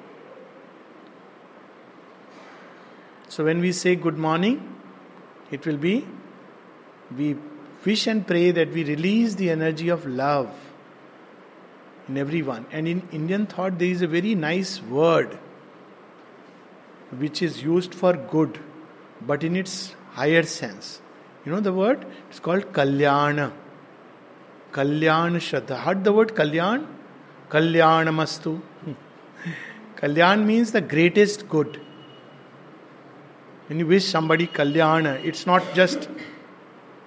So when we say good morning, it will be we wish and pray that we release the energy of love in everyone. And in Indian thought, there is a very nice word which is used for good, but in its higher sense. You know the word? It's called Kalyana. Kalyan Shraddha. Heard the word Kalyan? Kalyanamastu. *laughs* Kalyan means the greatest good. When you wish somebody Kalyana, it's not just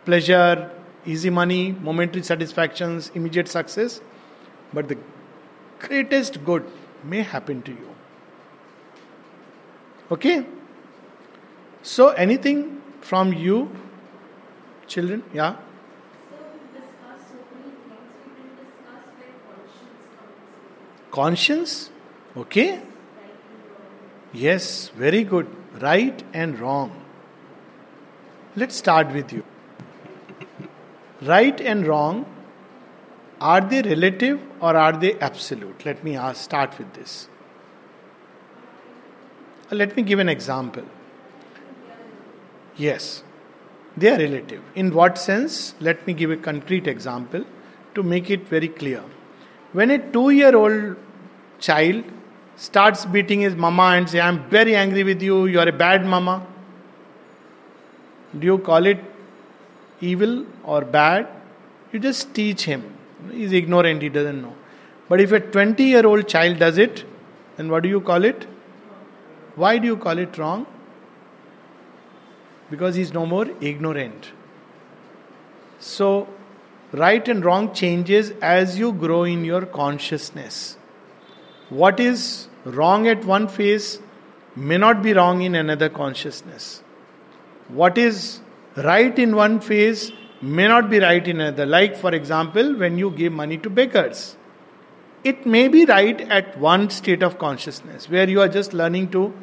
pleasure, easy money, momentary satisfactions, immediate success, but the greatest good may happen to you. Okay? So, anything from you, children? Yeah? Conscience. Conscience? Okay? Yes, very good. Right and wrong. Let's start with you. Right and wrong, are they relative or are they absolute? Let me ask, start with this. Let me give an example. Yes, they are relative. In what sense? Let me give a concrete example to make it very clear. When a two year old child starts beating his mama and say, I'm very angry with you, you are a bad mama, do you call it evil or bad? You just teach him. He's ignorant, he doesn't know. But if a 20 year old child does it, then what do you call it? Why do you call it wrong? Because he's no more ignorant. So, right and wrong changes as you grow in your consciousness. What is wrong at one phase may not be wrong in another consciousness. What is right in one phase may not be right in another. Like, for example, when you give money to beggars, it may be right at one state of consciousness where you are just learning to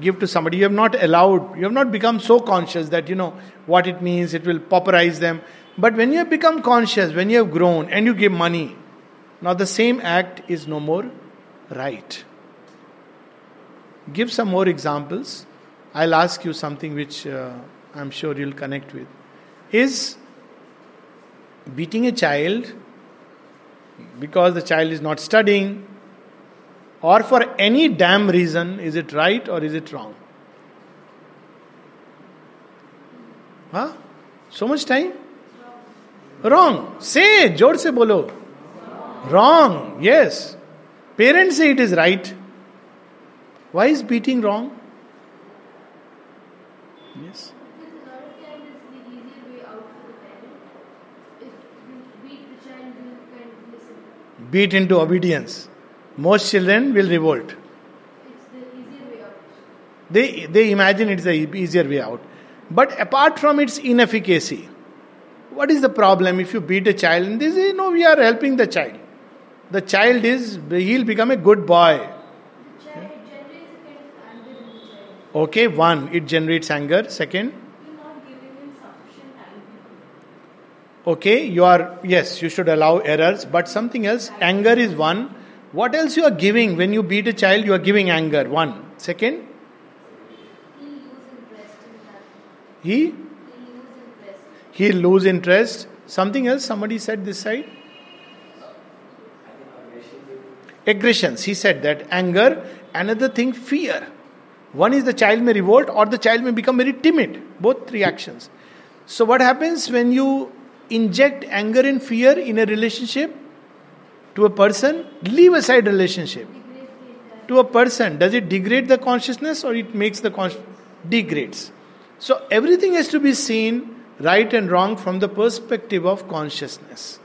give to somebody. You have not allowed, you have not become so conscious that you know what it means, it will pauperize them. But when you have become conscious, when you have grown and you give money, now the same act is no more right. Give some more examples. I'll ask you something which uh, I'm sure you'll connect with. Is beating a child because the child is not studying or for any damn reason, is it right or is it wrong? Huh? So much time? Wrong. Say, जोर से बोलो. Wrong. Yes. Parents say it is right. Why is beating wrong? Yes. Because a lot of times it's the easier way out for the parent. If you beat the child, you kind of listen. Beat into obedience. Most children will revolt. It's the easier way out. They, they imagine it's the easier way out. But apart from its inefficacy, what is the problem if you beat a child and they say, no, we are helping the child. The child is, he'll become a good boy. Child it generates a kind of anger in the child. Okay, one, it generates anger. Second, You're not giving him sufficient time. okay, you are, yes, you should allow errors, but something else, anger is one. What else you are giving when you beat a child? You are giving anger. One. Second, he he'll lose interest. Something else, somebody said this side. aggressions he said that anger another thing fear one is the child may revolt or the child may become very timid both reactions so what happens when you inject anger and fear in a relationship to a person leave aside relationship. To a person does it degrade the consciousness or it makes the con- degrades? So everything has to be seen right and wrong from the perspective of consciousness.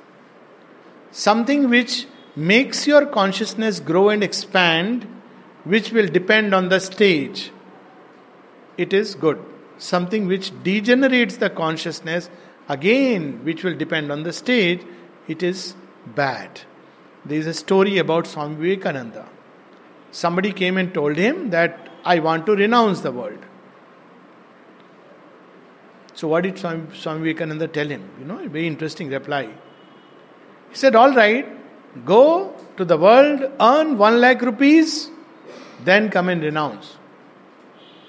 Something which makes your consciousness grow and expand which will depend on the stage it is good. Something which degenerates the consciousness again which will depend on the stage it is bad there is a story about swami vivekananda somebody came and told him that I want to renounce the world. So, what did Swami, Swami Vivekananda tell him? You know, a very interesting reply. He said, All right, go to the world, earn one lakh rupees, then come and renounce.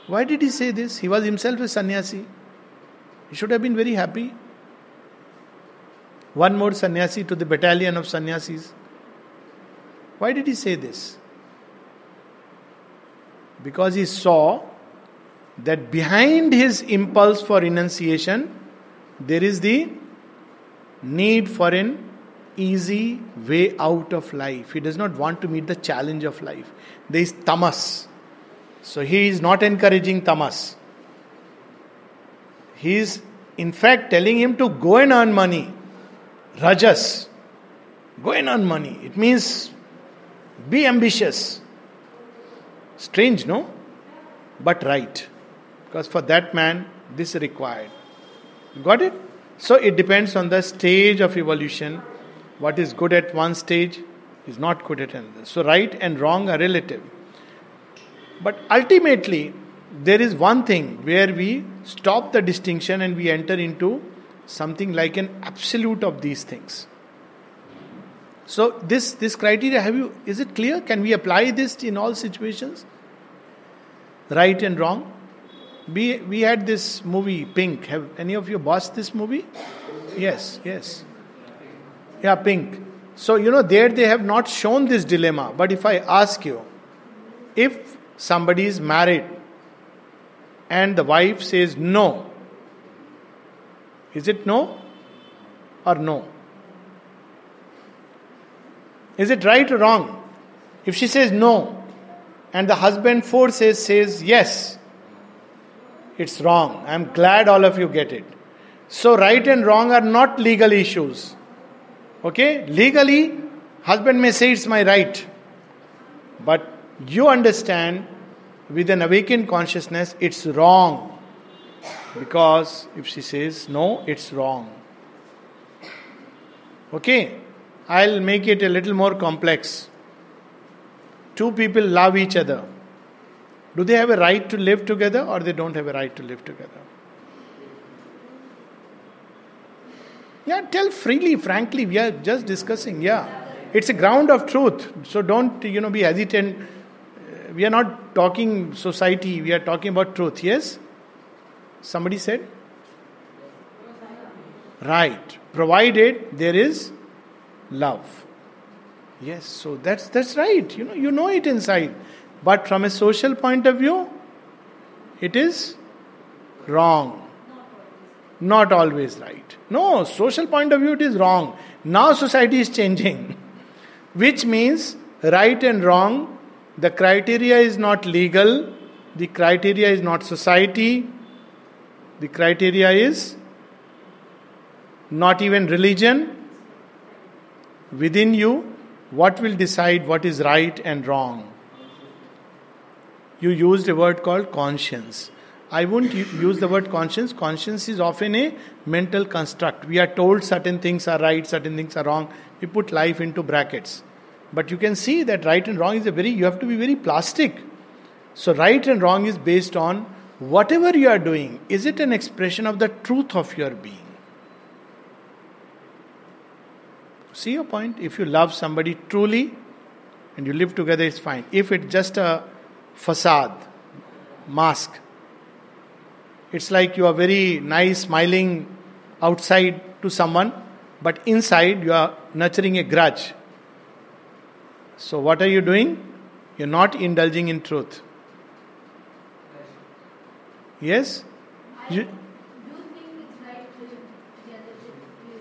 Why did he say this? He was himself a sannyasi. He should have been very happy. One more sannyasi to the battalion of sannyasis. Why did he say this? Because he saw that behind his impulse for renunciation, there is the need for an easy way out of life. He does not want to meet the challenge of life. There is tamas. So he is not encouraging tamas. He is, in fact, telling him to go and earn money. Rajas. Go and earn money. It means be ambitious. Strange, no? But right. Because for that man, this is required. Got it? So it depends on the stage of evolution. What is good at one stage is not good at another. So right and wrong are relative. But ultimately, there is one thing where we stop the distinction and we enter into something like an absolute of these things. So this this criteria have you is it clear? Can we apply this in all situations? Right and wrong? We we had this movie Pink. Have any of you watched this movie? Yes, yes. Yeah, Pink. So you know there they have not shown this dilemma. But if I ask you, if somebody is married and the wife says no, is it no or no? Is it right or wrong? If she says no and the husband forces says yes, it's wrong. I'm glad all of you get it. So, right and wrong are not legal issues. Okay? Legally, husband may say it's my right. But you understand with an awakened consciousness it's wrong. Because if she says no, it's wrong. Okay? I'll make it a little more complex. Two people love each other. Do they have a right to live together or they don't have a right to live together? Yeah, tell freely, frankly. We are just discussing. Yeah, it's a ground of truth. So don't you know be hesitant. Uh, we are not talking society. We are talking about truth. Yes. Somebody said. Right. Provided there is love. Yes. So that's that's right. You know you know it inside. But from a social point of view, it is wrong. Not always right. No, social point of view, it is wrong. Now society is changing. *laughs* Which means right and wrong, the criteria is not legal, the criteria is not society, the criteria is not even religion. Within you, what will decide what is right and wrong? you used a word called conscience. I won't use the word conscience. Conscience is often a mental construct. We are told certain things are right, certain things are wrong. We put life into brackets. But you can see that right and wrong is a very, you have to be very plastic. So, right and wrong is based on whatever you are doing, is it an expression of the truth of your being? See your point? If you love somebody truly and you live together, it's fine. If it's just a facade, mask. It's like you are very nice, smiling outside to someone, but inside you are nurturing a grudge. So, what are you doing? You're not indulging in truth. Yes? You, do think it's right to live together if you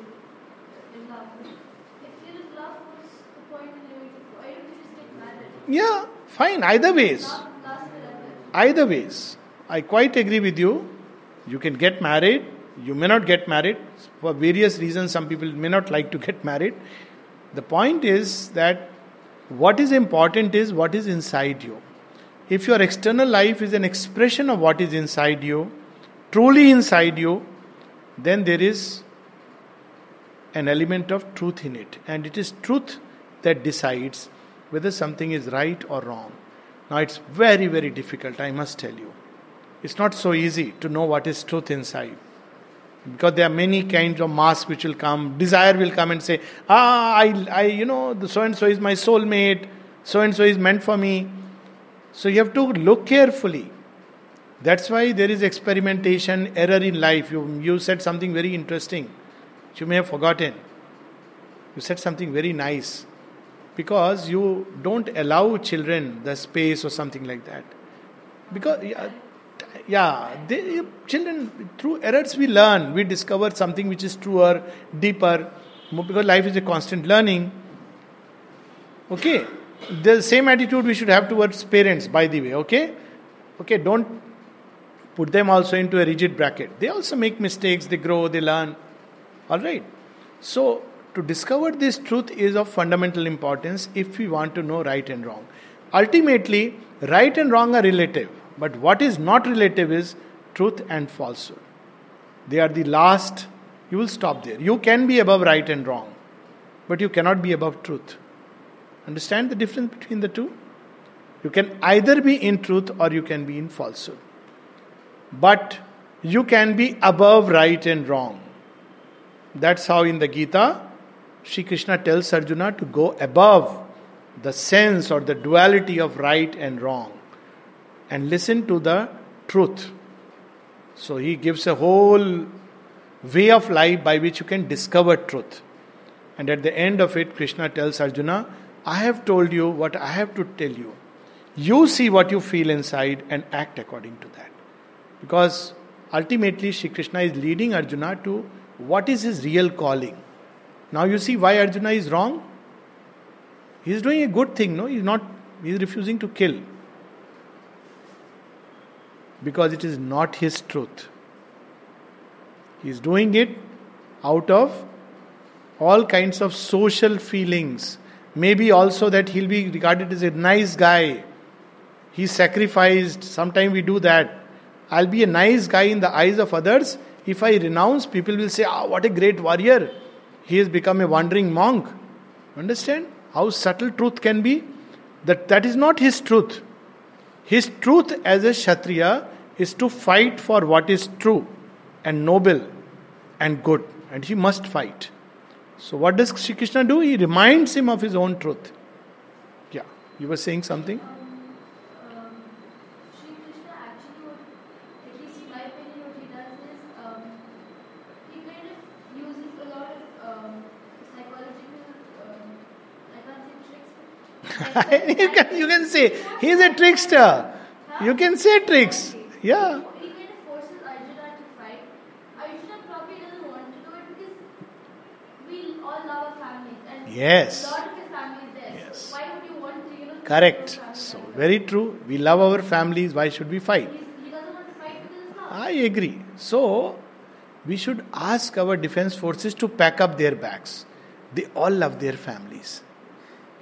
in love. If you're in love, what's the point in living? Why don't you just get married? Yeah, fine, either ways. Last, last forever. Either ways. I quite agree with you. You can get married, you may not get married. For various reasons, some people may not like to get married. The point is that what is important is what is inside you. If your external life is an expression of what is inside you, truly inside you, then there is an element of truth in it. And it is truth that decides whether something is right or wrong. Now, it's very, very difficult, I must tell you. It's not so easy to know what is truth inside. because there are many kinds of masks which will come. Desire will come and say, Ah, I, I you know, so and so is my soulmate, so and so is meant for me. So you have to look carefully. That's why there is experimentation, error in life. You, you said something very interesting, you may have forgotten. You said something very nice because you don't allow children the space or something like that. Because, yeah, yeah they, children, through errors we learn, we discover something which is truer, deeper, because life is a constant learning. Okay, the same attitude we should have towards parents, by the way, okay? Okay, don't put them also into a rigid bracket. They also make mistakes, they grow, they learn. All right. So, to discover this truth is of fundamental importance if we want to know right and wrong. Ultimately, right and wrong are relative, but what is not relative is truth and falsehood. They are the last, you will stop there. You can be above right and wrong, but you cannot be above truth. Understand the difference between the two? You can either be in truth or you can be in falsehood. But you can be above right and wrong. That's how in the Gita, Sri Krishna tells Arjuna to go above the sense or the duality of right and wrong and listen to the truth. So he gives a whole way of life by which you can discover truth. And at the end of it, Krishna tells Arjuna, I have told you what I have to tell you. You see what you feel inside and act according to that. Because ultimately, Sri Krishna is leading Arjuna to what is his real calling. Now you see why Arjuna is wrong? He is doing a good thing, no? He's not, he is refusing to kill. Because it is not his truth. He is doing it out of all kinds of social feelings. Maybe also that he'll be regarded as a nice guy. He sacrificed, sometimes we do that. I'll be a nice guy in the eyes of others. If I renounce, people will say, Ah, what a great warrior. He has become a wandering monk. Understand how subtle truth can be? That that is not his truth. His truth as a Kshatriya is to fight for what is true and noble and good. And he must fight. So, what does Sri Krishna do? He reminds him of his own truth. Yeah, you were saying something? Um, Sri Krishna actually, what, at least in my opinion, what he does is um, he kind of uses a lot of um, psychological, um, I can't say tricks. but *laughs* you, can, you can say, he's a trickster. You can say tricks. Yeah. Yes. Yes. Correct. So, very true. We love our families. Why should we fight? I agree. So, we should ask our defense forces to pack up their bags. They all love their families.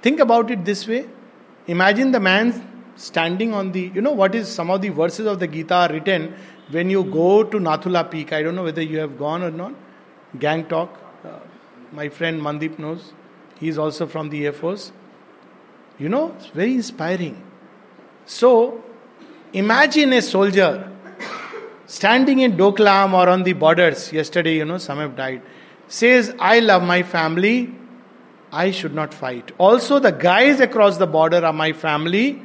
Think about it this way. Imagine the man standing on the, you know, what is some of the verses of the Gita are written when you go to Nathula Peak. I don't know whether you have gone or not. Gangtok. Uh, my friend Mandip knows. He is also from the Air Force. You know, it's very inspiring. So, imagine a soldier standing in Doklam or on the borders. Yesterday, you know, some have died. Says, I love my family. I should not fight. Also, the guys across the border are my family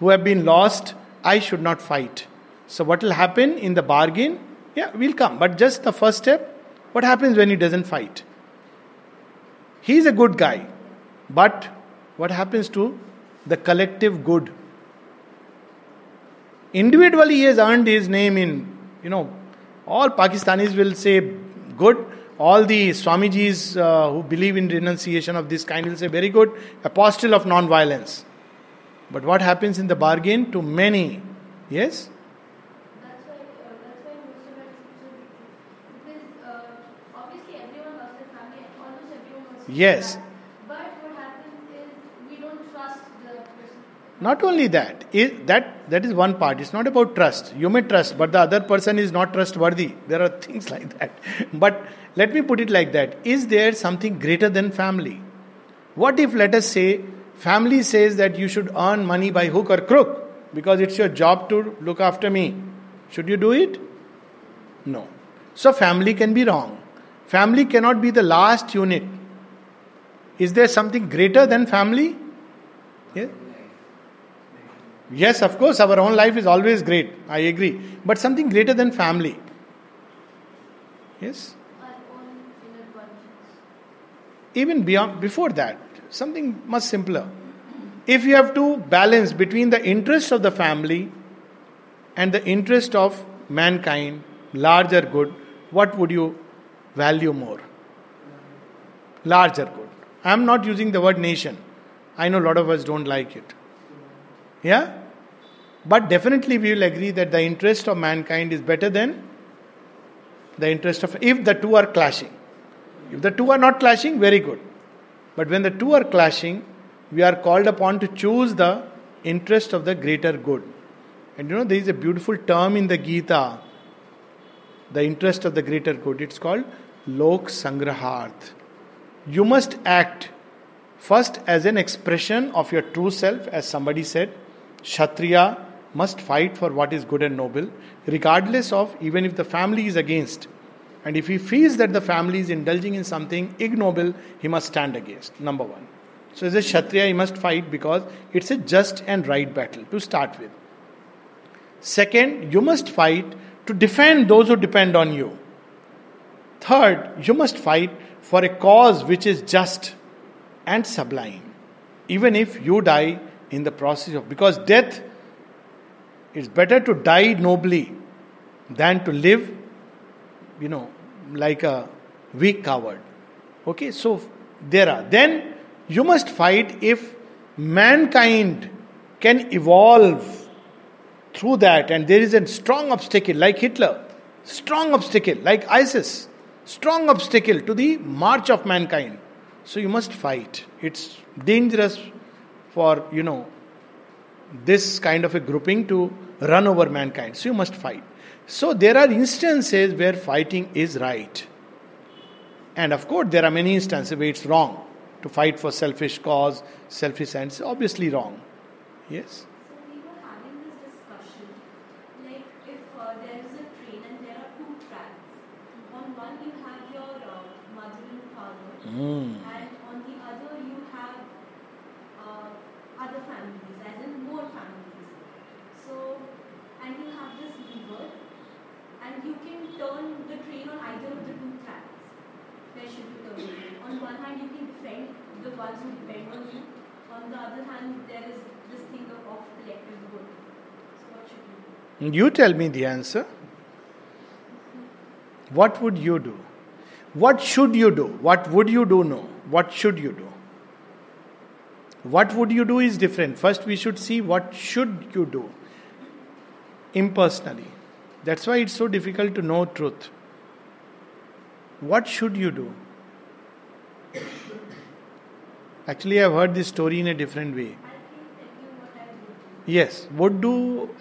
who have been lost. I should not fight. So, what will happen in the bargain? Yeah, we'll come. But just the first step what happens when he doesn't fight? He's a good guy. But what happens to the collective good? Individually, he has earned his name in, you know, all Pakistanis will say good. All the Swamijis uh, who believe in renunciation of this kind will say very good. Apostle of non-violence. But what happens in the bargain to many? Yes? That's why, uh, that's why most of our troops are because uh, obviously everyone loves their family and almost everyone wants to Yes. But what happens is we don't trust the person. Not only that, that that is one part. It's not about trust. You may trust, but the other person is not trustworthy. There are things *laughs* like that. But let me put it like that: Is there something greater than family? What if, let us say, family says that you should earn money by hook or crook because it's your job to look after me? Should you do it? No. So family can be wrong. Family cannot be the last unit. Is there something greater than family? Yeah. Yes, of course, our own life is always great. I agree. But something greater than family. Yes? Our own inner conscience. Even beyond, before that, something much simpler. If you have to balance between the interest of the family and the interest of mankind, larger good, what would you value more? Larger good. I am not using the word nation. I know a lot of us don't like it. Yeah? But definitely we will agree that the interest of mankind is better than the interest of if the two are clashing. If the two are not clashing, very good. But when the two are clashing, we are called upon to choose the interest of the greater good. And you know, there is a beautiful term in the Gita, the interest of the greater good. It's called Lok Sangraharth. You must act first as an expression of your true self, as somebody said. Kshatriya must fight for what is good and noble, regardless of even if the family is against. And if he feels that the family is indulging in something ignoble, he must stand against. Number one. So, as a Kshatriya, he must fight because it's a just and right battle to start with. Second, you must fight to defend those who depend on you. Third, you must fight for a cause which is just and sublime, even if you die in the process of. Because death, it's better to die nobly than to live, you know, like a weak coward. Okay, so there are. Then you must fight if mankind can evolve through that, and there is a strong obstacle like Hitler, strong obstacle like ISIS, strong obstacle to the march of mankind. So you must fight. It's dangerous for, you know, this kind of a grouping to run over mankind. So you must fight. So there are instances where fighting is right. And of course, there are many instances where it's wrong to fight for selfish cause, selfish ends. Obviously wrong. Yes. So we were having this discussion, like if uh, there is a train and there are two tracks. On one you have your uh, mother and father, Mm. and on the other you have uh, other families, as in more families. So, and you have this lever, and you can turn the train on either of the two tracks. Where should you turn it? On one hand, you can defend the ones who depend on you. On the other hand, there is this thing of, of collective good. So, what should you do? You tell me the answer. What would you do? What should you do? What would you do? No. What should you do? What would you do is different. First, we should see what should you do impersonally. That's why it's so difficult to know truth. What should you do? Actually, I've heard this story in a different way. I you what do. Yes, would do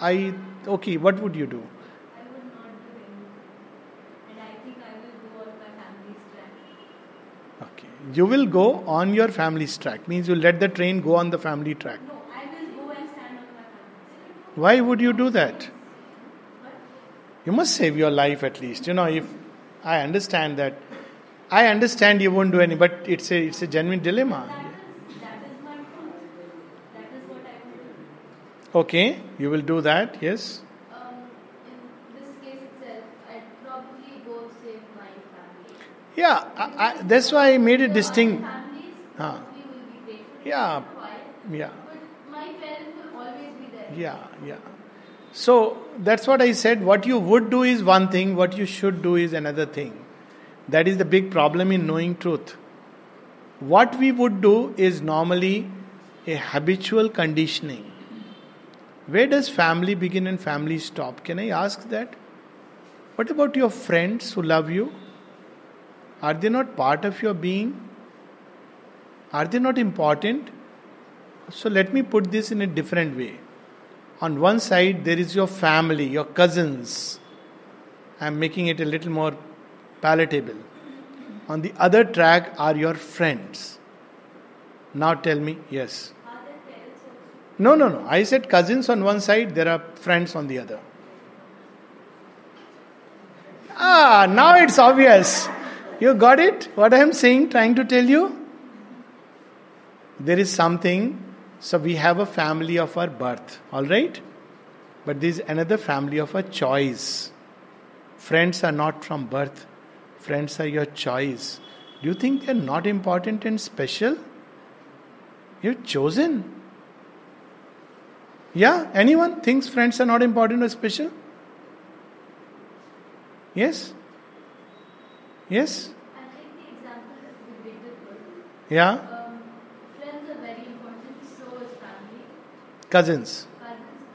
I. Okay, what would you do? I would not do anything. And I think I will go on my family's track. Okay. You will go on your family's track. Means you let the train go on the family track. No, I will go and stand on my family's Why would you do that? But You must save your life at least. You know, if I understand that, I understand you won't do any, but it's a it's a genuine dilemma. that is, that is my truth. That is what I will do. Okay, you will do that. Yes. Um, in this case itself, I'd probably go save my family. Yeah, I, I, that's why I made a The distinct. families Huh. will be grateful Yeah. Yeah. but my parents will always be there. Yeah, yeah. So that's what I said. What you would do is one thing, what you should do is another thing. That is the big problem in knowing truth. What we would do is normally a habitual conditioning. Where does family begin and family stop? Can I ask that? What about your friends who love you? Are they not part of your being? Are they not important? So let me put this in a different way. On one side, there is your family, your cousins. I'm making it a little more palatable. On the other track are your friends. Now tell me, yes. Are their parents also? No, no, no. I said cousins on one side, there are friends on the other. Ah, now it's obvious. You got it? What I am saying, trying to tell you? There is something, so we have a family of our birth, alright? But there is another family of a choice. Friends are not from birth, friends are your choice. Do you think they are not important and special? You've chosen. Yeah, anyone thinks friends are not important or special? Yes? Yes? I take the example of the greater good. Yeah? Um, friends are very important, so is family, Cousins. cousins.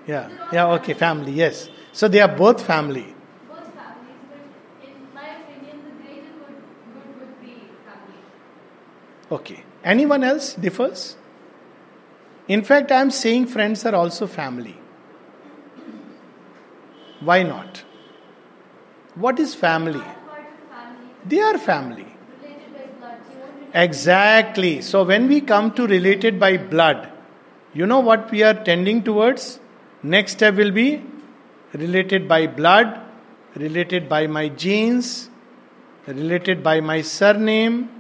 Yeah. Yeah, okay, family, yes. So they are both family. Both families, but in my opinion, the greater good, good would be family. Okay. Anyone else differs? In fact, I am saying friends are also family. Why not? What is family? They are family. Exactly. So when we come to related by blood, you know what we are tending towards? Next step will be related by blood, related by my genes, related by my surname,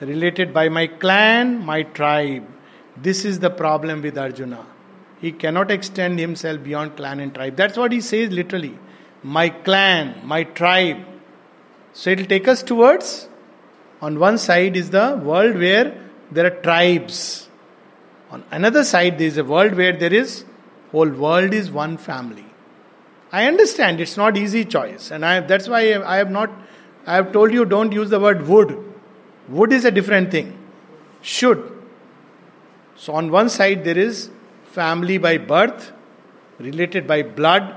related by my clan, my tribe. This is the problem with Arjuna. He cannot extend himself beyond clan and tribe. That's what he says literally. My clan, my tribe. So it will take us towards on one side is the world where there are tribes. On another side, there is a world where there is whole world is one family. I understand it's not easy choice, and I, that's why I have not. I have told you don't use the word would. Would is a different thing. Should. So on one side there is family by birth, related by blood,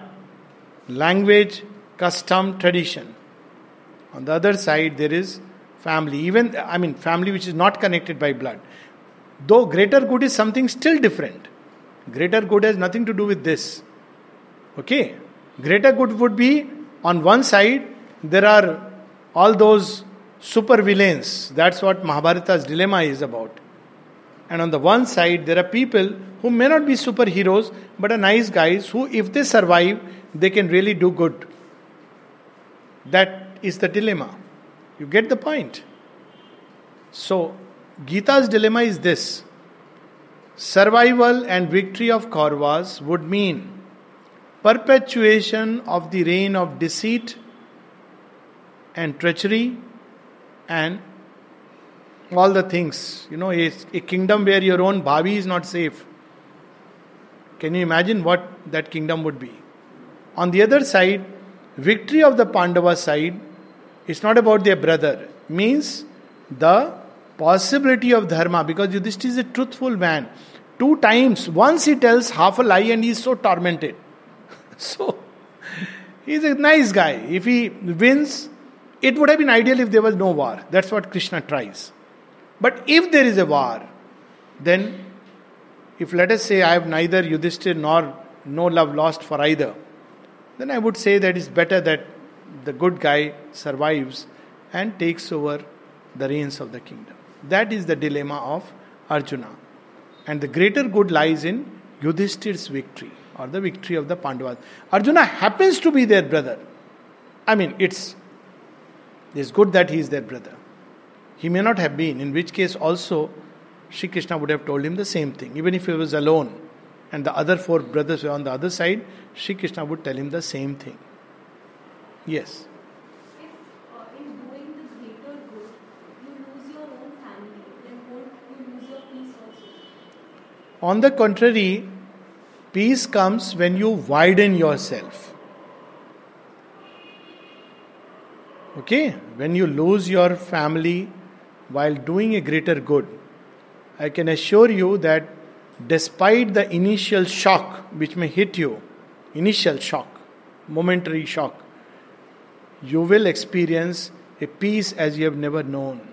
language, custom, tradition. On the other side, there is family, even, I mean, family which is not connected by blood. Though greater good is something still different. Greater good has nothing to do with this. Okay? Greater good would be on one side, there are all those super villains. That's what Mahabharata's dilemma is about. And on the one side, there are people who may not be superheroes, but are nice guys who, if they survive, they can really do good. That is the dilemma. You get the point. So, Gita's dilemma is this survival and victory of Kauravas would mean perpetuation of the reign of deceit and treachery and all the things. You know, a, a kingdom where your own bhavi is not safe. Can you imagine what that kingdom would be? On the other side, victory of the Pandava side it's not about their brother. Means the possibility of dharma because Yudhishthira is a truthful man. Two times, once he tells half a lie and he is so tormented. *laughs* so he's a nice guy. If he wins, it would have been ideal if there was no war. That's what Krishna tries. But if there is a war, then if let us say I have neither Yudhishthir nor no love lost for either, then I would say that it's better that the good guy survives and takes over the reins of the kingdom. That is the dilemma of Arjuna. And the greater good lies in Yudhishthir's victory or the victory of the Pandavas. Arjuna happens to be their brother. I mean, it's, it's good that he is their brother. He may not have been, in which case also Sri Krishna would have told him the same thing. Even if he was alone and the other four brothers were on the other side, Sri Krishna would tell him the same thing. Yes. If uh, in doing the greater good, you lose your own family, then won't you lose your peace also? On the contrary, peace comes when you widen yourself. Okay? When you lose your family while doing a greater good, I can assure you that despite the initial shock which may hit you, initial shock, momentary shock, you will experience a peace as you have never known.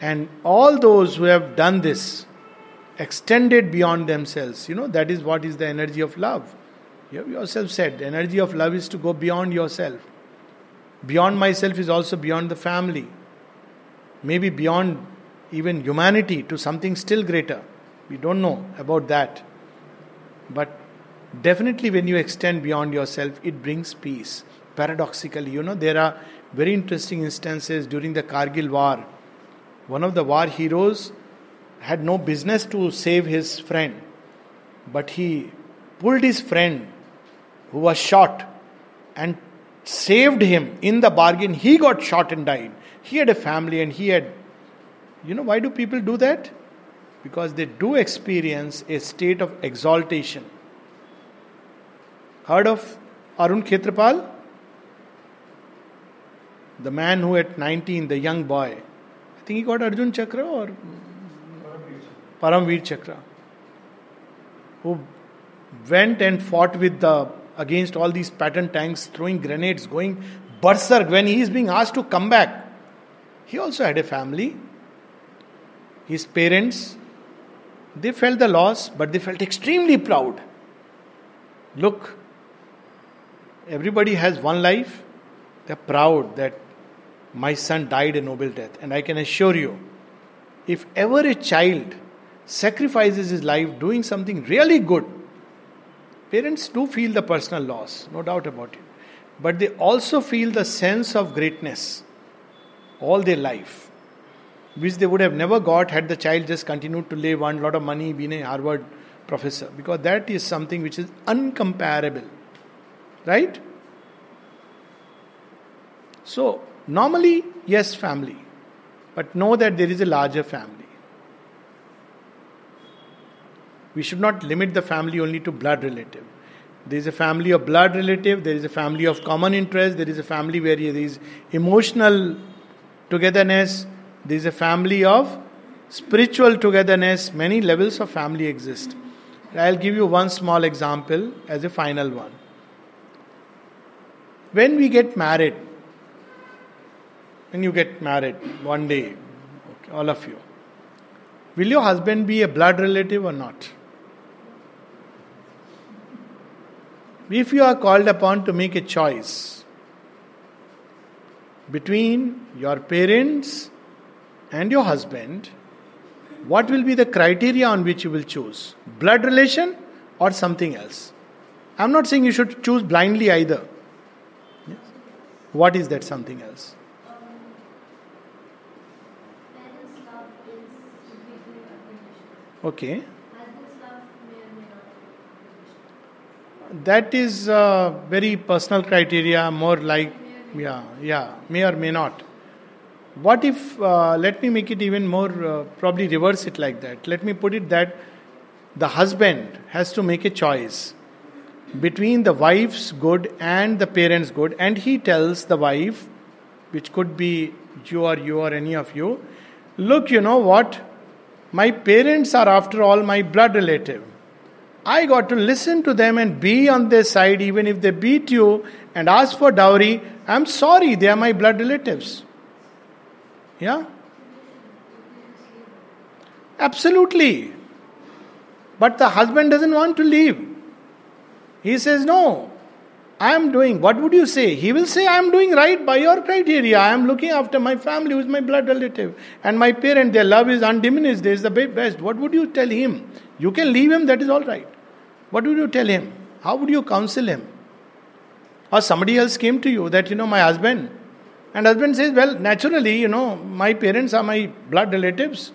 And all those who have done this, extended beyond themselves, you know, that is what is the energy of love. You have yourself said, the energy of love is to go beyond yourself. Beyond myself is also beyond the family. Maybe beyond even humanity to something still greater. We don't know about that. But definitely, when you extend beyond yourself, it brings peace. paradoxically. You know, there are very interesting instances during the Kargil war. One of the war heroes had no business to save his friend, but he pulled his friend who was shot and saved him. In the bargain, he got shot and died. He had a family and he had. You know, why do people do that? Because they do experience a state of exaltation. Heard of Arun Khetrapal? The man who at 19, the young boy, I think he got Arjun Chakra or Paramveer Chakra, who went and fought with the against all these Patton tanks, throwing grenades, going berserk when he is being asked to come back. He also had a family. His parents, they felt the loss, but they felt extremely proud. Look, everybody has one life. They're proud that my son died a noble death. And I can assure you, if ever a child sacrifices his life doing something really good, parents do feel the personal loss, no doubt about it. But they also feel the sense of greatness all their life, which they would have never got had the child just continued to live, earn a lot of money, been a Harvard professor. Because that is something which is uncomparable. Right? So, Normally, yes, family. But know that there is a larger family. We should not limit the family only to blood relative. There is a family of blood relative, there is a family of common interest, there is a family where there is emotional togetherness, there is a family of spiritual togetherness. Many levels of family exist. I'll give you one small example as a final one. When we get married, when you get married one day, okay, all of you, will your husband be a blood relative or not? If you are called upon to make a choice between your parents and your husband, what will be the criteria on which you will choose? Blood relation or something else? I'm not saying you should choose blindly either. Yes. What is that something else? Okay. That is uh, very personal criteria, more like, yeah, yeah, may or may not. What if, uh, let me make it even more, uh, probably reverse it like that. Let me put it that the husband has to make a choice between the wife's good and the parents' good, and he tells the wife, which could be you or you or any of you, look, you know what? My parents are, after all, my blood relative. I got to listen to them and be on their side, even if they beat you and ask for dowry. I'm sorry, they are my blood relatives. Yeah? Absolutely. But the husband doesn't want to leave. He says, No, I am doing, what would you say? He will say, I am doing right by your criteria. I am looking after my family, who is my blood relative. And my parent, their love is undiminished. There is the best. What would you tell him? You can leave him, that is all right. What would you tell him? How would you counsel him? Or somebody else came to you that, you know, my husband. And husband says, well, naturally, you know, my parents are my blood relatives.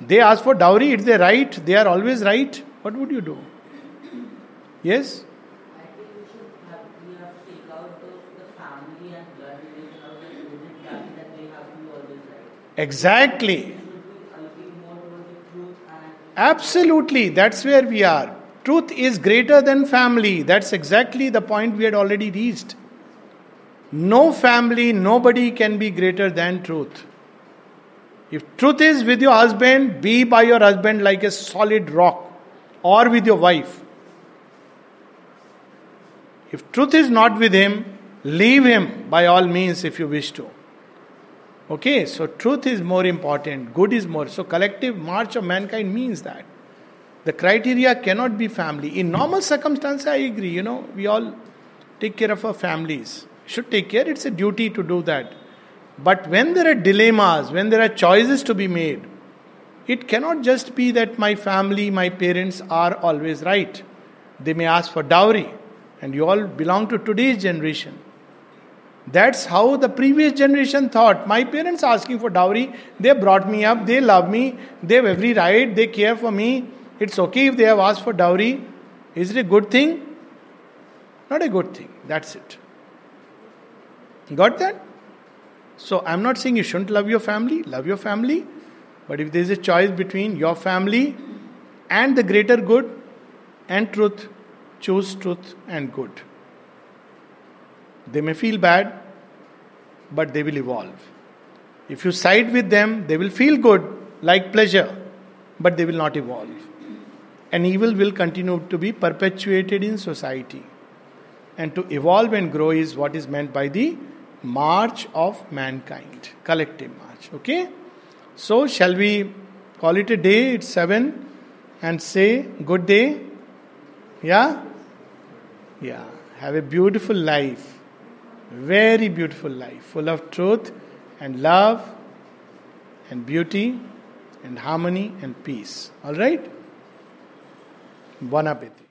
They ask for dowry, it's their right. They are always right. What would you do? Yes? Exactly. Absolutely, that's where we are. Truth is greater than family. That's exactly the point we had already reached. No family, nobody can be greater than truth. If truth is with your husband, be by your husband like a solid rock, or with your wife. If truth is not with him, leave him by all means if you wish to. Okay, so truth is more important, good is more. So, collective march of mankind means that. The criteria cannot be family. In normal circumstances, I agree, you know, we all take care of our families. Should take care, it's a duty to do that. But when there are dilemmas, when there are choices to be made, it cannot just be that my family, my parents are always right. They may ask for dowry, and you all belong to today's generation. That's how the previous generation thought. My parents asking for dowry, they brought me up, they love me, they have every right, they care for me. It's okay if they have asked for dowry. Is it a good thing? Not a good thing. That's it. Got that? So I'm not saying you shouldn't love your family, love your family. But if there is a choice between your family and the greater good and truth, choose truth and good. They may feel bad, but they will evolve. If you side with them, they will feel good, like pleasure, but they will not evolve. And evil will continue to be perpetuated in society. And to evolve and grow is what is meant by the march of mankind, collective march. Okay? So, shall we call it a day? It's seven and say good day. Yeah? Yeah. Have a beautiful life. Very beautiful life, full of truth and love and beauty and harmony and peace. All right? Buen apetito.